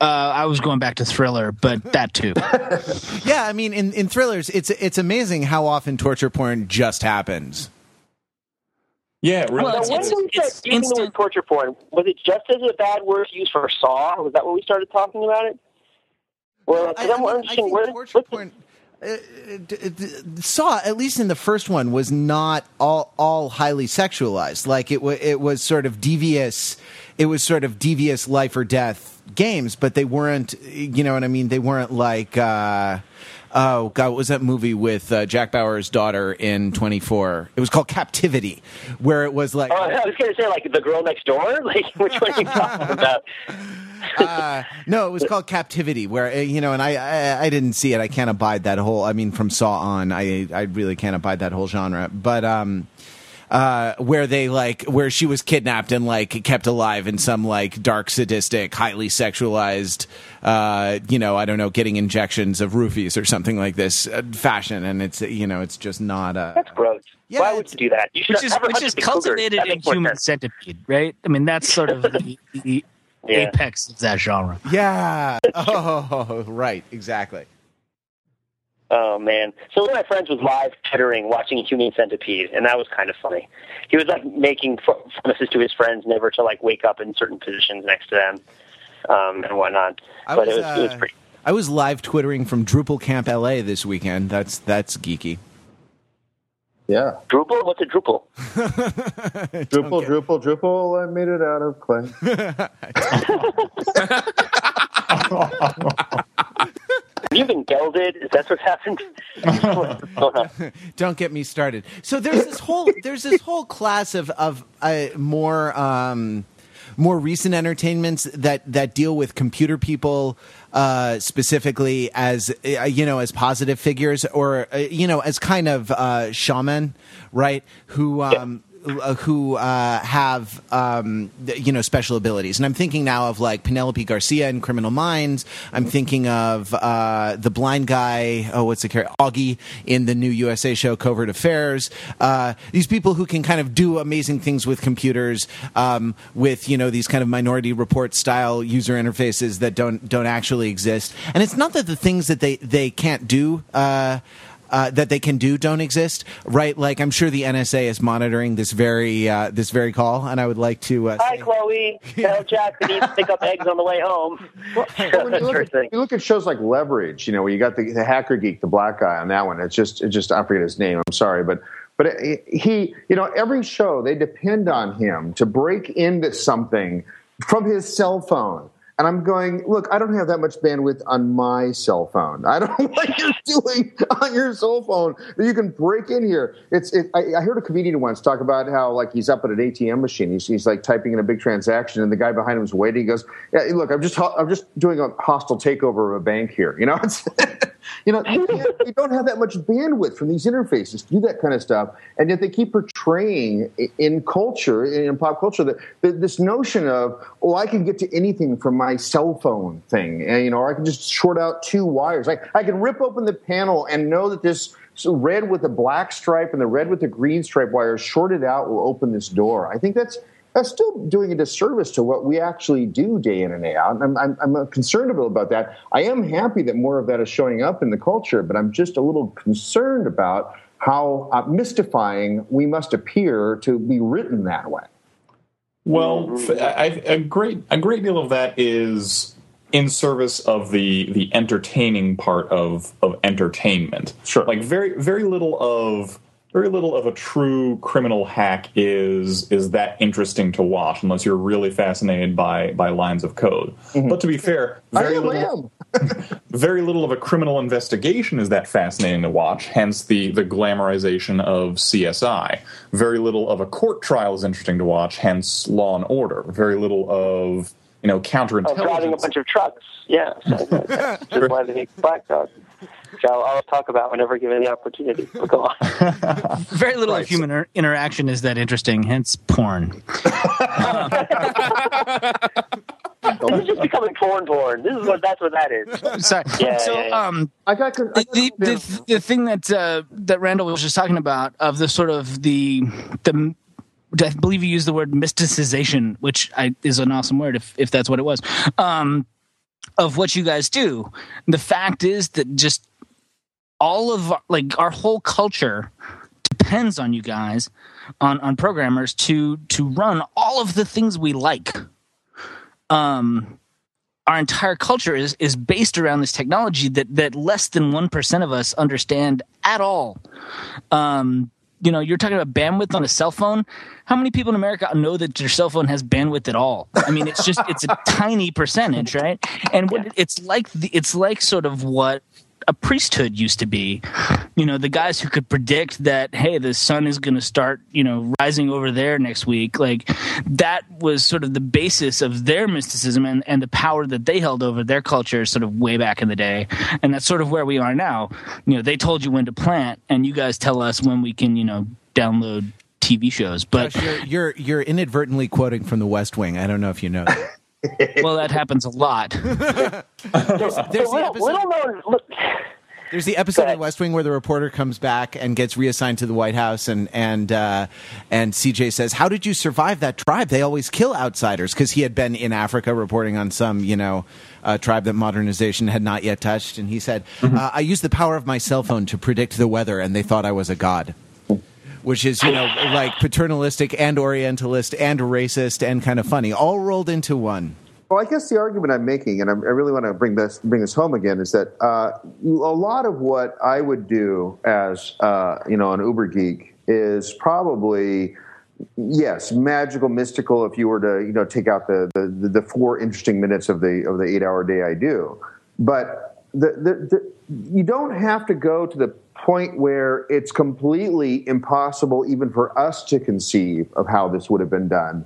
Uh, I was going back to thriller, but that too. Yeah, I mean, in, in thrillers, it's it's amazing how often torture porn just happens. Yeah, really. Well, Now, it's- when did we start it's using the word instant- torture porn? Was it just as a bad word to use for Saw? Was that when we started talking about it? Well, I, because I I'm mean, I think where torture what's the- porn. Uh, d- d- Saw at least in the first one was not all all highly sexualized. Like it was it was sort of devious. It was sort of devious life or death games, but they weren't. You know what I mean? They weren't like. Uh, Oh God! What was that movie with uh, Jack Bauer's daughter in Twenty Four? It was called Captivity, where it was like Oh, I was going to say like the girl next door. Like which one are you talking about? uh, no, it was called Captivity, where uh, you know, and I, I I didn't see it. I can't abide that whole. I mean, from Saw on, I I really can't abide that whole genre. But um, uh, where they like where she was kidnapped and like kept alive in some like dark, sadistic, highly sexualized, uh, you know, I don't know, getting injections of roofies or something like this uh, fashion, and it's you know, it's just not uh, That's gross. Yeah, Why would you do that? You should which is have never which is cultivated in human sense. centipede, right? I mean, that's sort of the, the Yeah. apex of that genre. yeah. Oh, right, exactly. Oh man! So one of my friends was live twittering watching Human Centipede, and that was kind of funny. He was like making promises to his friends never to like wake up in certain positions next to them, um, and whatnot. I but was, it was it was uh, pretty. I was live twittering from Drupal Camp LA this weekend. That's that's geeky. Yeah. Drupal? What's a Drupal? Drupal, Drupal, Drupal, I made it out of clay. Have you been gelded? Is that what's happened? What's going on? Don't get me started. So there's this whole there's this whole class of of uh, more um, more recent entertainments that that deal with computer people uh, specifically as uh, you know as positive figures or uh, you know as kind of uh, shaman, right? Who um, who uh, have um, you know special abilities, and I'm thinking now of like Penelope Garcia in Criminal Minds. I'm thinking of uh, the blind guy. Oh, what's the character? Auggie in the new USA show Covert Affairs. Uh, these people who can kind of do amazing things with computers, um, with you know these kind of Minority Report style user interfaces that don't don't actually exist. And it's not that the things that they they can't do. Uh, that they can do don't exist, right? Like I'm sure the NSA is monitoring this very uh, this very call, and I would like to. Uh, Hi, say- Chloe. Tell Jack that he needs to pick up eggs on the way home. When you, look at, you look at shows like Leverage, you know, where you got the, the hacker geek, the black guy on that one. It's just, it just I forget his name. I'm sorry, but but he, you know, every show they depend on him to break into something from his cell phone. And I'm going, look, I don't have that much bandwidth on my cell phone. I don't know what you're doing on your cell phone that you can break in here. It's, it, I, I heard a comedian once talk about how like he's up at an ATM machine. He's, he's like typing in a big transaction, and the guy behind him is waiting. He goes, yeah, look, I'm just, I'm just doing a hostile takeover of a bank here. You know, it's, you know, you, don't have that much bandwidth from these interfaces to do that kind of stuff, and yet they keep portraying in culture, in pop culture, that, that this notion of, oh, I can get to anything from my cell phone thing, and you know, or I can just short out two wires. Like I can rip open the panel and know that this red with the black stripe and the red with the green stripe wire shorted out will open this door. I think that's that's still doing a disservice to what we actually do day in and day out. And I'm, I'm, I'm concerned about that. I am happy that more of that is showing up in the culture, but I'm just a little concerned about how uh, mystifying we must appear to be written that way. Well, I- a great a great deal of that is in service of the the entertaining part of of entertainment. Sure. Like very very little of very little of a true criminal hack is is that interesting to watch unless you're really fascinated by by lines of code. Mm-hmm. But to be fair, very little, very little of a criminal investigation is that fascinating to watch. Hence the the glamorization of CSI. Very little of a court trial is interesting to watch. Hence Law and Order. Very little of you know counterintelligence. Oh, driving a bunch of trucks. Yeah, so that's just why they make Black Dog. Which I'll, I'll talk about whenever given the opportunity. But go on. Very little Right, of human inter- interaction is that interesting, hence porn. this is just becoming porn porn. This is what that's what that is. Sorry. Yeah, so, yeah, yeah. um, I got. I the, got the, the, the thing that uh, that Randal was just talking about of the sort of the the I believe you used the word mysticization, which I, is an awesome word if if that's what it was. Um, of what you guys do, the fact is that just all of like our whole culture depends on you guys, on on programmers to to run all of the things we like. Um, our entire culture is is based around this technology that that less than one percent of us understand at all. Um, you know, you're talking about bandwidth on a cell phone. How many people in America know that their cell phone has bandwidth at all? I mean, it's just it's a tiny percentage, right? And what it's like, the, it's like sort of what a priesthood used to be. You know, the guys who could predict that, hey, the sun is going to start, you know, rising over there next week. Like that was sort of the basis of their mysticism and, and the power that they held over their culture sort of way back in the day. And that's sort of where we are now. You know, they told you when to plant and you guys tell us when we can, you know, download TV shows. But Josh, you're, you're you're inadvertently quoting from The West Wing. I don't know if you know. That. Well, that happens a lot. There's the episode. little known. Look, There's the episode Go of West Wing where the reporter comes back and gets reassigned to the White House, and and uh, and CJ says, "How did you survive that tribe? They always kill outsiders." Because he had been in Africa reporting on some, you know, uh, tribe that modernization had not yet touched, and he said, uh, "I used the power of my cell phone to predict the weather, and they thought I was a god." Which is, you know, like paternalistic and Orientalist and racist and kind of funny, all rolled into one. Well, I guess the argument I'm making, and I really want to bring this bring this home again, is that uh, a lot of what I would do as uh, you know an Uber geek is probably yes magical, mystical. If you were to you know take out the the, the four interesting minutes of the of the eight hour day I do, but the, the, the you don't have to go to the point where it's completely impossible even for us to conceive of how this would have been done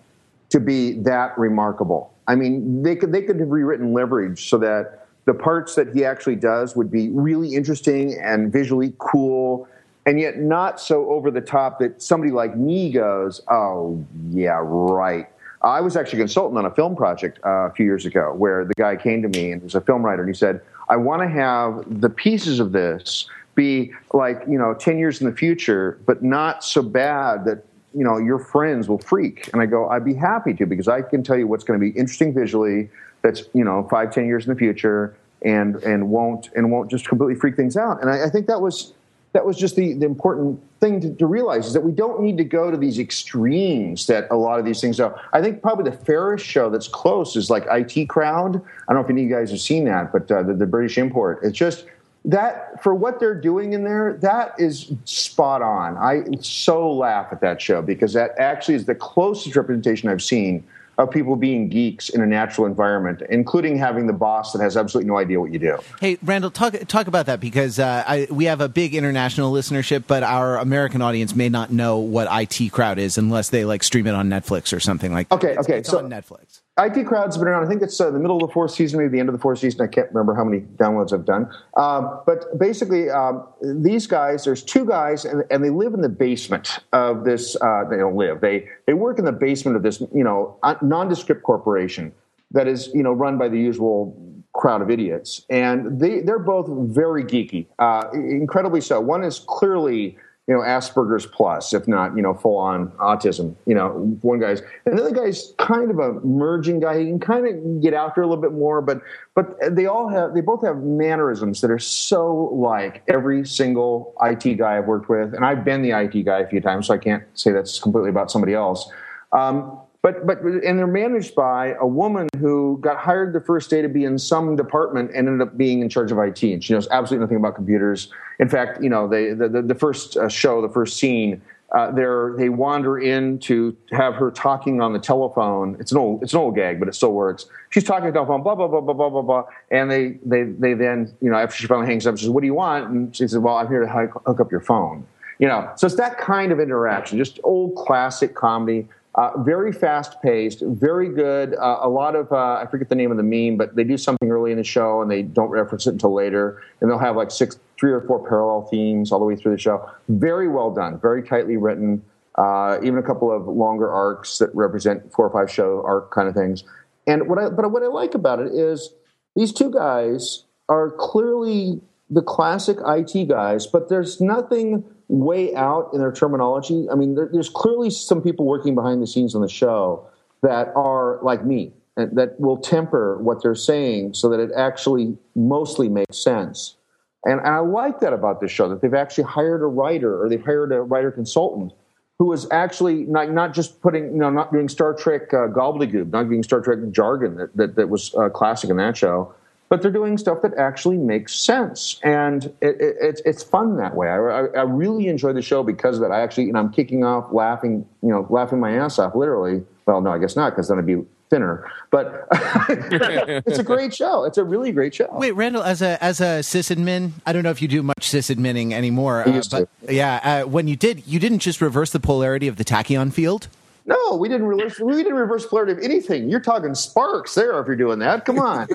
to be that remarkable. I mean, they could they could have rewritten leverage so that the parts that he actually does would be really interesting and visually cool, and yet not so over the top that somebody like me goes, "Oh yeah, right." I was actually a consultant on a film project uh, a few years ago where the guy came to me and was a film writer and he said, "I want to have the pieces of this." Be like you know 10 years in the future but not so bad that you know your friends will freak and i go i'd be happy to because i can tell you what's going to be interesting visually that's you know five ten years in the future and and won't and won't just completely freak things out and i, I think that was that was just the, the important thing to, to realize is that we don't need to go to these extremes that a lot of these things are. I think probably the fairest show that's close is like IT Crowd. I don't know if any of you guys have seen that, but uh, the, the British import. It's just that for what they're doing in there, that is spot on. I so laugh at that show because that actually is the closest representation I've seen of people being geeks in a natural environment, including having the boss that has absolutely no idea what you do. Hey, Randal, talk talk about that because uh, I, we have a big international listenership, but our American audience may not know what IT Crowd is unless they like stream it on Netflix or something like. Okay, that. It's, okay, it's so- on Netflix. IT Crowd's been around. I think it's uh, the middle of the fourth season, maybe the end of the fourth season. I can't remember how many downloads I've done. Um, but basically, um, these guys, there's two guys, and, and, they live in the basement of this. Uh, they don't live. They they work in the basement of this, you know, uh, nondescript corporation that is, you know, run by the usual crowd of idiots, and they they're both very geeky, uh, incredibly so. One is clearly you know, Asperger's plus, if not, you know, full on autism. You know, one guy's, and the other guy's kind of a merging guy. He can kind of get out there a little bit more, but but they all have, they both have mannerisms that are so like every single IT guy I've worked with, and I've been the IT guy a few times, so I can't say that's completely about somebody else. Um, but but and they're managed by a woman who got hired the first day to be in some department and ended up being in charge of IT, and she knows absolutely nothing about computers. In fact, you know, they the the, the first uh, show, the first scene. Uh, they wander in to have her talking on the telephone. It's an old it's an old gag, but it still works. She's talking on the telephone, blah blah blah blah blah blah blah. And they they they then you know after she finally hangs up, she says, "What do you want?" And she says, "Well, I'm here to hook up your phone." You know, so it's that kind of interaction, just old classic comedy. Uh, very fast paced, very good. Uh, a lot of uh, I forget the name of the meme, but they do something early in the show and they don't reference it until later, and they'll have like six, three or four parallel themes all the way through the show. Very well done, very tightly written. Uh, even a couple of longer arcs that represent four or five show arc kind of things. And what I but what I like about it is these two guys are clearly the classic IT guys, but there's nothing way out in their terminology. I mean, there, there's clearly some people working behind the scenes on the show that are like me, and that will temper what they're saying so that it actually mostly makes sense. And, I like that about this show that they've actually hired a writer or they've hired a writer consultant who is actually not, not just putting, you know, not doing Star Trek uh, gobbledygook, not doing Star Trek jargon that, that, that was uh, classic in that show, but they're doing stuff that actually makes sense, and it, it, it's it's fun that way. I, I, I, really enjoy the show because of that. I actually, and I'm kicking off, laughing, you know, laughing my ass off, literally. Well, no, I guess not, because then I'd be thinner. But it's a great show. It's a really great show. Wait, Randal, as a as a sysadmin, I don't know if you do much sysadmining anymore. Uh, but to. yeah, uh, when you did, you didn't just reverse the polarity of the tachyon field. No, we didn't reverse. We didn't reverse polarity of anything. You're talking sparks there if you're doing that. Come on.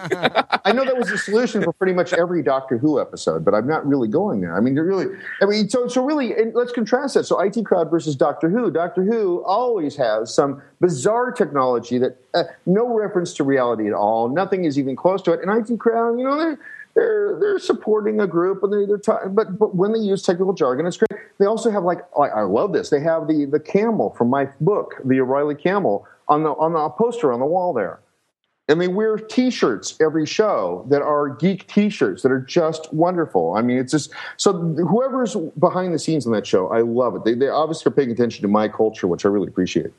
I know that was the solution for pretty much every Doctor Who episode, but I'm not really going there. I mean, really. I mean, so so really, let's contrast that. So, IT Crowd versus Doctor Who. Doctor Who always has some bizarre technology that uh, no reference to reality at all. Nothing is even close to it. And IT Crowd, you know, they're they're supporting a group and they're, they're ta- but but when they use technical jargon, it's great. They also have like I, I love this. They have the the camel from my book, the O'Reilly camel, on the on the poster on the wall there. And they wear T-shirts every show that are geek T-shirts that are just wonderful. I mean, it's just so whoever's behind the scenes on that show, I love it. They they obviously are paying attention to my culture, which I really appreciate.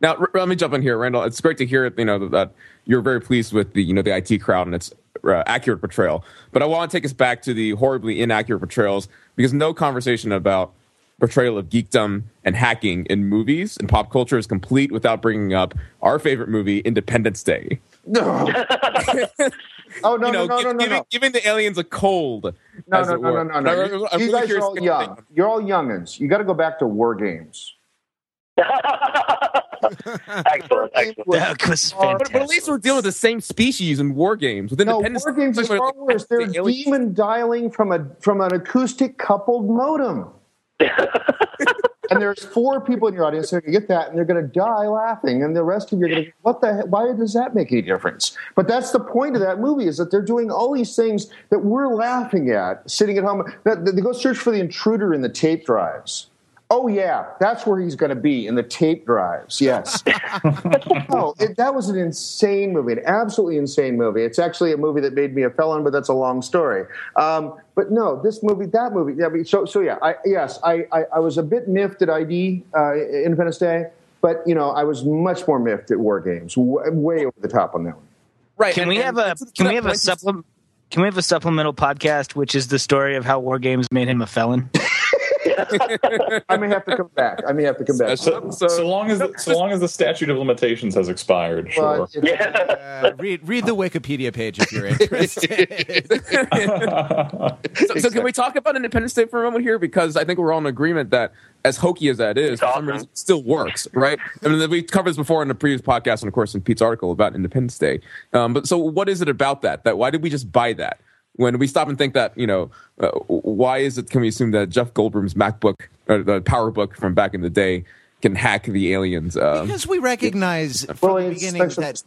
Now, let me jump in here, Randal. It's great to hear, you know, that, that you're very pleased with the, you know, the IT crowd and its uh, accurate portrayal. But I want to take us back to the horribly inaccurate portrayals because no conversation about portrayal of geekdom and hacking in movies and pop culture is complete without bringing up our favorite movie, Independence Day. No. oh no you know, no no gi- no no giving, no. giving the aliens a cold. No, as no, no, no, no, no. You, I'm you really guys are all to get your young. take. You're all youngins. You got to go back to war games. Excellent, excellent. That was But- But, but at least we're dealing with the same species in war games. With No, Independence war games is Day, far worse. They're the aliens- demon dialing from a from an acoustic coupled modem. and there's four people in your audience that are going to get that, and they're going to die laughing, and the rest of you are going to, what the? Heck? Why does that make any difference? But that's the point of that movie is that they're doing all these things that we're laughing at, sitting at home. That they go search for the intruder in the tape drives. Oh yeah, that's where he's going to be in the tape drives. Yes. no, it, that was an insane movie, an absolutely insane movie. It's actually a movie that made me a felon, but that's a long story. Um, but no, this movie, that movie. Yeah, I mean, so so yeah, I, yes, I, I I was a bit miffed at ID uh, Independence Day, but you know I was much more miffed at War Games, w- way over the top on that one. Right. Can and- we and have a to- to can we have a point, supplement? Can we have a supplemental podcast, which is the story of how War Games made him a felon? I may have to come back. I may have to come back. So- So, so- so long as the, so long as the statute of limitations has expired, sure. Yeah. Uh, read read the Wikipedia page if you're interested. so, so can we talk about Independence Day for a moment here? Because I think we're all in agreement that, as hokey as that is, It's for some awesome. reason, it still works, right? I mean, we covered this before in a previous podcast, and of course in Pete's article about Independence Day. Um, but so, what is it about that? That why did we just buy that? When we stop and think that, you know, uh, why is it? Can we assume that Jeff Goldblum's MacBook, or the PowerBook from back in the day, can hack the aliens? Um, because we recognize from well, the beginning that this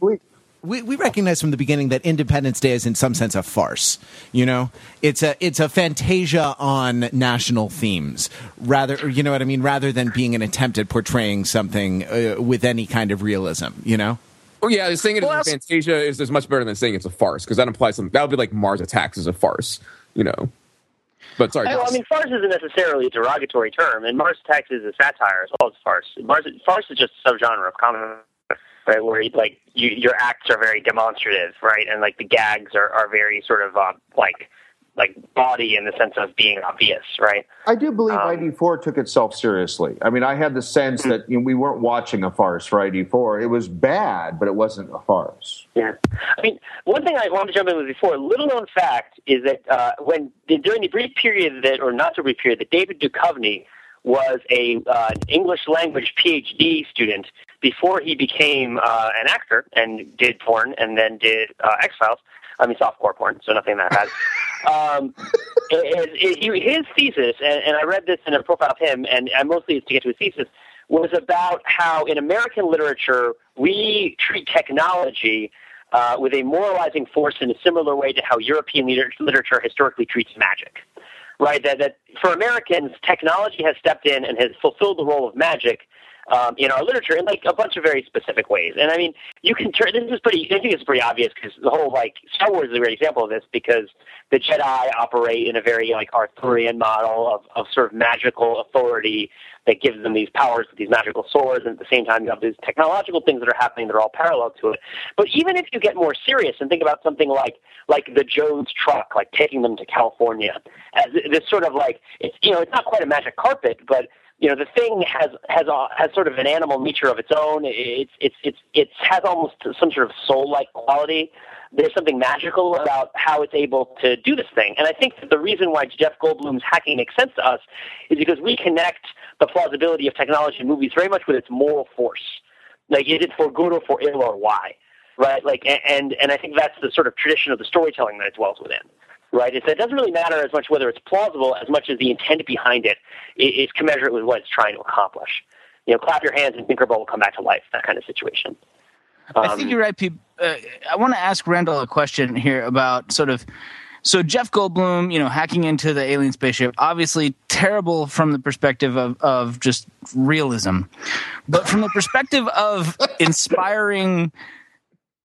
we, we recognize from the beginning that Independence Day is in some sense a farce. You know, it's a it's a fantasia on national themes, rather you know what I mean, rather than being an attempt at portraying something uh, with any kind of realism. You know, Oh yeah, saying it is Well, a that's- Fantasia is, is much better than saying it's a farce because that implies something. That would be like Mars Attacks is a farce, you know. But sorry, Well, I mean, farce isn't necessarily a derogatory term, and Mars Attacks is a satire as well as farce. Mars, farce is just a subgenre of comedy right? Where like you, your acts are very demonstrative, right? And like the gags are, are very sort of uh, like like body in the sense of being obvious, right? I do believe Um, ID4 took itself seriously. I mean, I had the sense Hmm. that you know, we weren't watching a farce for ID4. It was bad, but it wasn't a farce. Yeah, I mean, one thing I wanted to jump in with before, little known fact is that uh, when during the brief period that, or not so brief period, that David Duchovny was a uh, English language PhD student before he became uh, an actor and did porn and then did uh, X Files. I mean, softcore porn, so nothing that bad. um, it, it, his thesis, and, and I read this in a profile of him, and I mostly it's to get to his thesis, was about how in American literature we treat technology uh, with a moralizing force in a similar way to how European liter- literature historically treats magic. Right? That, that for Americans, technology has stepped in and has fulfilled the role of magic um, in our literature in like a bunch of very specific ways. And I mean, you can turn this is pretty. I think it's pretty obvious because the whole like Star Wars is a great example of this because the Jedi operate in a very like Arthurian model of, of sort of magical authority that gives them these powers with these magical swords, and at the same time you have these technological things that are happening that are all parallel to it. But even if you get more serious and think about something like like the Joads truck, like taking them to California, as this sort of like it's you know it's not quite a magic carpet, but you know the thing has has a, has sort of an animal nature of its own. It's it's it's it has almost some sort of soul like quality. There's something magical about how it's able to do this thing, and I think that the reason why Jeff Goldblum's hacking makes sense to us is because we connect the plausibility of technology in movies very much with its moral force. Like is it for good or for ill or why? Right? Like and and I think that's the sort of tradition of the storytelling that it dwells within right? That it doesn't really matter as much whether it's plausible as much as the intent behind it is commensurate with what it's trying to accomplish. You know, clap your hands and Tinkerbell will come back to life. That kind of situation. I think Um, you're right, Pete. Uh, I want to ask Randal a question here about sort of. So Jeff Goldblum, you know, hacking into the alien spaceship, obviously terrible from the perspective of, of just realism, but from the perspective of inspiring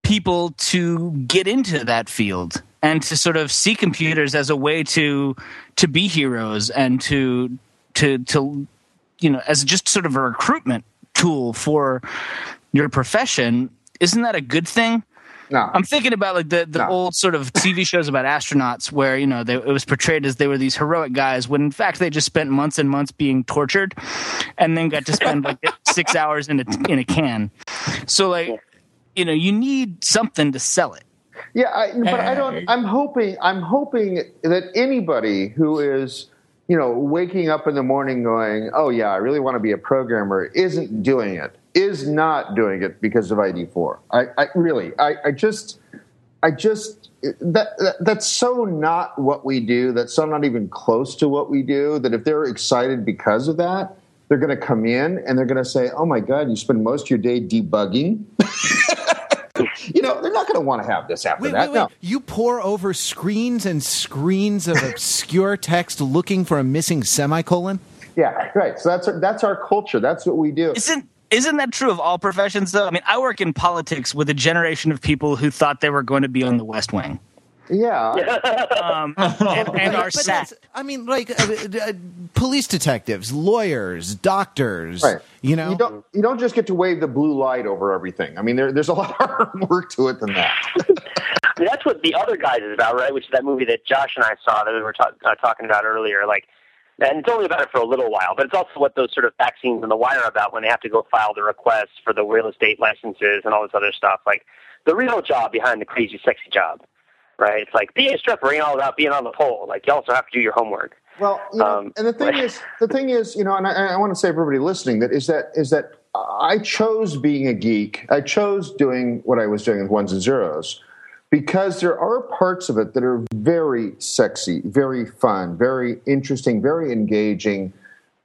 people to get into that field and to sort of see computers as a way to to be heroes and to to to you know as just sort of a recruitment tool for your profession isn't that a good thing No. i'm thinking about like the, the No. old sort of tv shows about astronauts where you know they, it was portrayed as they were these heroic guys when in fact they just spent months and months being tortured and then got to spend like six hours in a in a can so like you know you need something to sell it Yeah, I, but I don't. I'm hoping. I'm hoping that anybody who is, you know, waking up in the morning going, "Oh yeah, I really want to be a programmer," isn't doing it. Is not doing it because of ID4. I, I really. I, I just. I just that, that that's so not what we do. That's so not even close to what we do. That if they're excited because of that, they're going to come in and they're going to say, "Oh my God, you spend most of your day debugging." you know, they're not going to want to have this after Wait, that. wait, wait. No. You pour over screens and screens of obscure text looking for a missing semicolon? Yeah, right. So that's our, that's our culture. That's what we do. Isn't isn't that true of all professions though? I mean, I work in politics with a generation of people who thought they were going to be on the West Wing. Yeah. Um, and, and are But that's- I mean, like uh, uh, police detectives, lawyers, doctors. Right. You know, You don't you don't just get to wave the blue light over everything. I mean, there, there's a lot of work to it than that. I mean, that's what the other guys is about, right? Which is that movie that Josh and I saw that we were ta- uh, talking about earlier. Like, and it's only about it for a little while, but it's also what those sort of vaccines scenes in The Wire are about when they have to go file the requests for the real estate licenses and all this other stuff. Like, the real job behind the crazy, sexy job, right? It's like being a stripper ain't all about being on the pole. Like, you also have to do your homework. Well, you know, Um, and the thing right. is, the thing is, you know, and I, I want to say everybody listening that is that is that I chose being a geek. I chose doing what I was doing with ones and zeros because there are parts of it that are very sexy, very fun, very interesting, very engaging.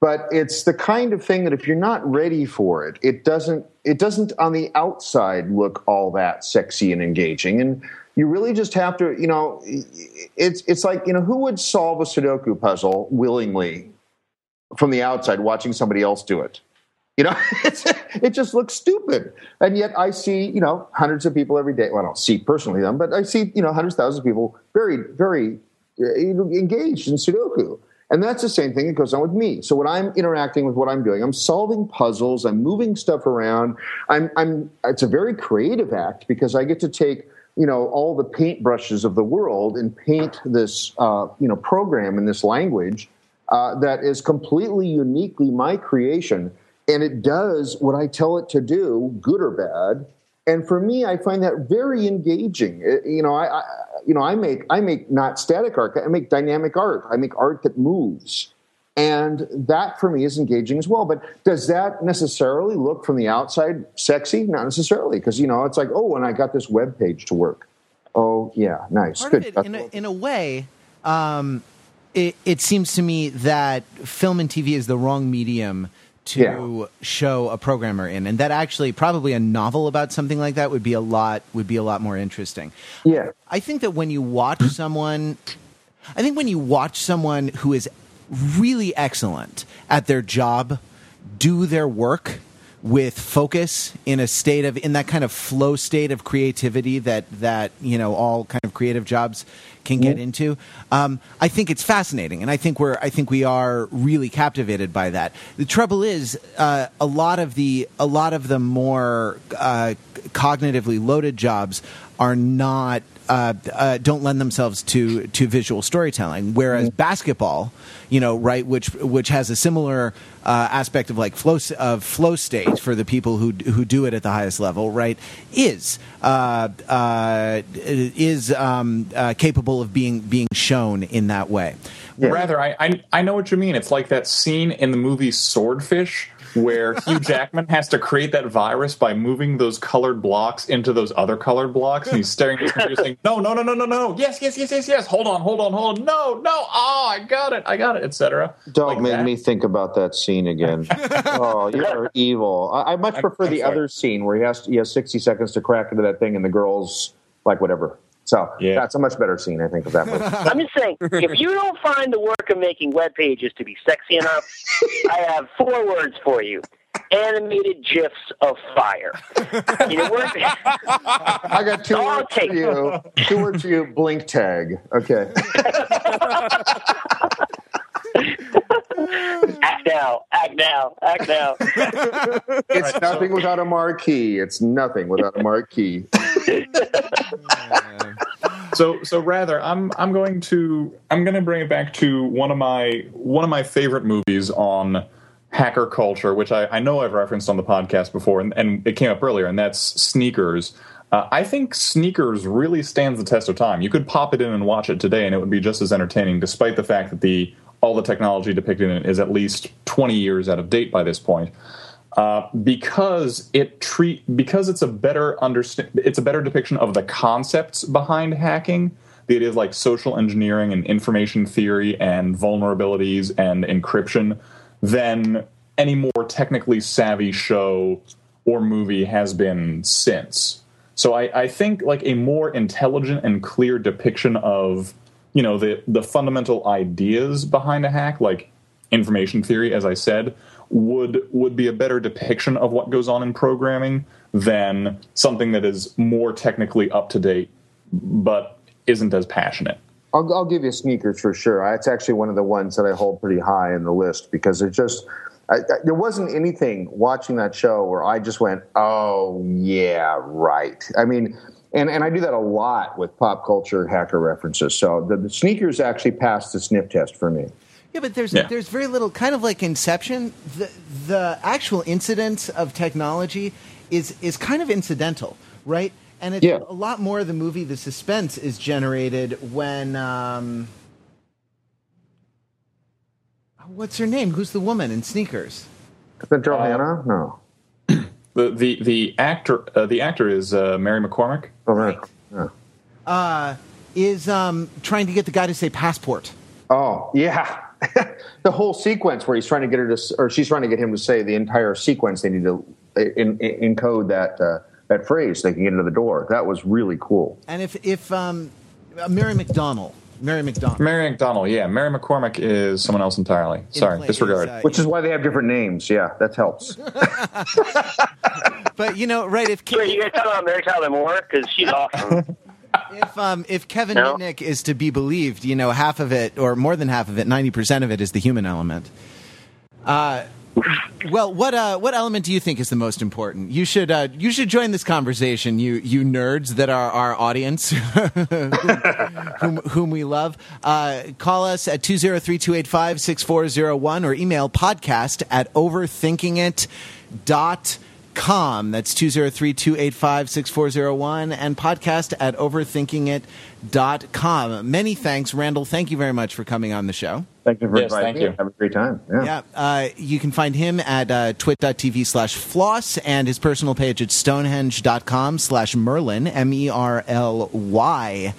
But it's the kind of thing that if you're not ready for it, it doesn't it doesn't on the outside look all that sexy and engaging. And you really just have to, you know, it's it's like you know who would solve a Sudoku puzzle willingly from the outside, watching somebody else do it. You know, it just looks stupid. And yet I see, you know, hundreds of people every day. Well, I don't see personally them, but I see, you know, hundreds of thousands of people very, very uh, engaged in Sudoku. And that's the same thing that goes on with me. So when I'm interacting with what I'm doing, I'm solving puzzles, I'm moving stuff around. I'm, I'm, it's a very creative act because I get to take, you know, all the paintbrushes of the world and paint this, uh, you know, program in this language uh, that is completely uniquely my creation. And it does what I tell it to do, good or bad. And for me, I find that very engaging. It, you know, I, I you know, I make I make not static art. I make dynamic art. I make art that moves, and that for me is engaging as well. But does that necessarily look from the outside sexy? Not necessarily, because you know, it's like, oh, and I got this web page to work. Oh yeah, nice, Part good. it, in, a, in a way, um, it, it seems to me that film and TV is the wrong medium to Yeah. show a programmer in, and that actually probably a novel about something like that would be a lot would be a lot more interesting. yeah, I think that when you watch someone, I think when you watch someone who is really excellent at their job do their work with focus in a state of in that kind of flow state of creativity that that you know all kind of creative jobs can get into. Um, i think it's fascinating and i think we're i think we are really captivated by that. The trouble is uh, a lot of the a lot of the more uh, cognitively loaded jobs are not uh, uh, don't lend themselves to to visual storytelling. Whereas basketball, you know, right, which which has a similar uh, aspect of like flow of flow state for the people who who do it at the highest level, right, is uh, uh, is um, uh, capable of being being shown in that way. Yeah. Wrather, I, I I know what you mean. It's like that scene in the movie Swordfish where Hugh Jackman has to create that virus by moving those colored blocks into those other colored blocks, and he's staring at his computer saying, "No, no, no, no, no, no! Yes, yes, yes, yes, yes! Hold on, hold on, hold on! No, no! Oh, I got it, I got it, etc." Don't Like make that. me think about that scene again. oh, you're evil. I, I much I'm- prefer I'm the sorry. other scene where he has he has 60 seconds to crack into that thing, and the girls like whatever. So Yeah. that's a much better scene, I think, of that movie. I'm just saying, if you don't find the work of making web pages to be sexy enough, I have four words for you: animated gifs of fire. You know, we're- I got two I'll words for you. Two words for you. Blink tag. Okay. act now, act now, act now. It's nothing without a marquee. It's nothing without a marquee. So so Wrather, I'm I'm going to I'm going to bring it back to one of my one of my favorite movies on hacker culture, which I, I know I've referenced on the podcast before, and, and it came up earlier, and that's Sneakers. Uh, I think Sneakers really stands the test of time. You could pop it in and watch it today, and it would be just as entertaining, despite the fact that the all the technology depicted in it is at least 20 years out of date by this point. Uh, because it treat because it's a better understand it's a better depiction of the concepts behind hacking the ideas like social engineering and information theory and vulnerabilities and encryption than any more technically savvy show or movie has been since. So I, I think like a more intelligent and clear depiction of you know the the fundamental ideas behind a hack like information theory as i said would would be a better depiction of what goes on in programming than something that is more technically up to date but isn't as passionate I'll, I'll give you sneakers for sure. It's actually one of the ones that I hold pretty high in the list because it just I, I, there wasn't anything watching that show where I just went, "Oh yeah, right." I mean, and and I do that a lot with pop culture hacker references. So the, the sneakers actually passed the sniff test for me. Yeah, but there's Yeah. there's very little kind of like Inception. The the actual incidence of technology is is kind of incidental, right? And it's Yeah. a lot more of the movie. The suspense is generated when um, what's her name? Who's the woman in sneakers? Is that Johanna? no. the the, the actor uh, the actor is uh, mary mccormick Oh, right. Yeah. Uh, is um, trying to get the guy to say passport. Oh, yeah. the whole sequence where he's trying to get her to, or she's trying to get him to say the entire sequence. They need to in, in, encode that uh, that phrase. They can get into the door. That was really cool. And if if um, uh, Mary McDonnell, Mary McDonnell, mary mcdonald yeah mary mccormick is someone else entirely sorry play disregard is, uh, Which is why they have different names. Yeah, that helps. but you know, right? If Wait, you guys talking about Mary Tyler Moore because she's awesome. if um if Kevin No. Mitnick is to be believed, you know, half of it or more than half of it, ninety percent of it is the human element. Uh, well, what uh, what element do you think is the most important? You should uh, you should join this conversation, you you nerds that are our audience, whom, whom we love. Uh, call us at 203-285-6401 or email podcast at overthinkingit.com. That's 203-285-6401 and podcast at overthinkingit.com. Many thanks, Randal. Thank you very much for coming on the show. Thank you for Yes, inviting thank me. you. Have a great time. Yeah. Yeah, uh, you can find him at uh, twit.tv slash floss and his personal page at stonehenge.com slash merlyn, M-E-R-L-Y-N.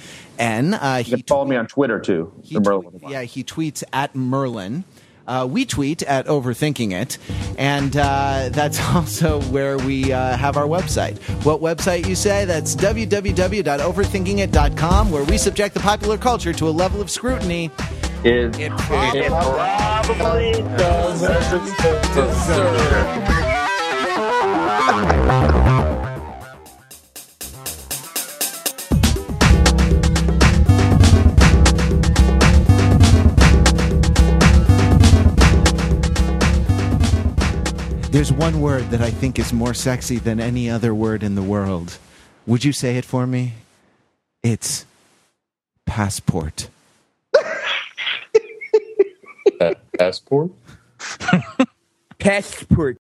Uh, You he can follow me on Twitter too. he the Merlyn tweet- yeah, he tweets at Merlyn. Uh, we tweet at Overthinking It, and uh, that's also where we uh, have our website. What website you say? That's www.overthinkingit.com, where we subject the popular culture to a level of scrutiny. Is it probably Probably There's one word that I think is more sexy than any other word in the world. Would you say it for me? It's passport. Uh, passport? Passport.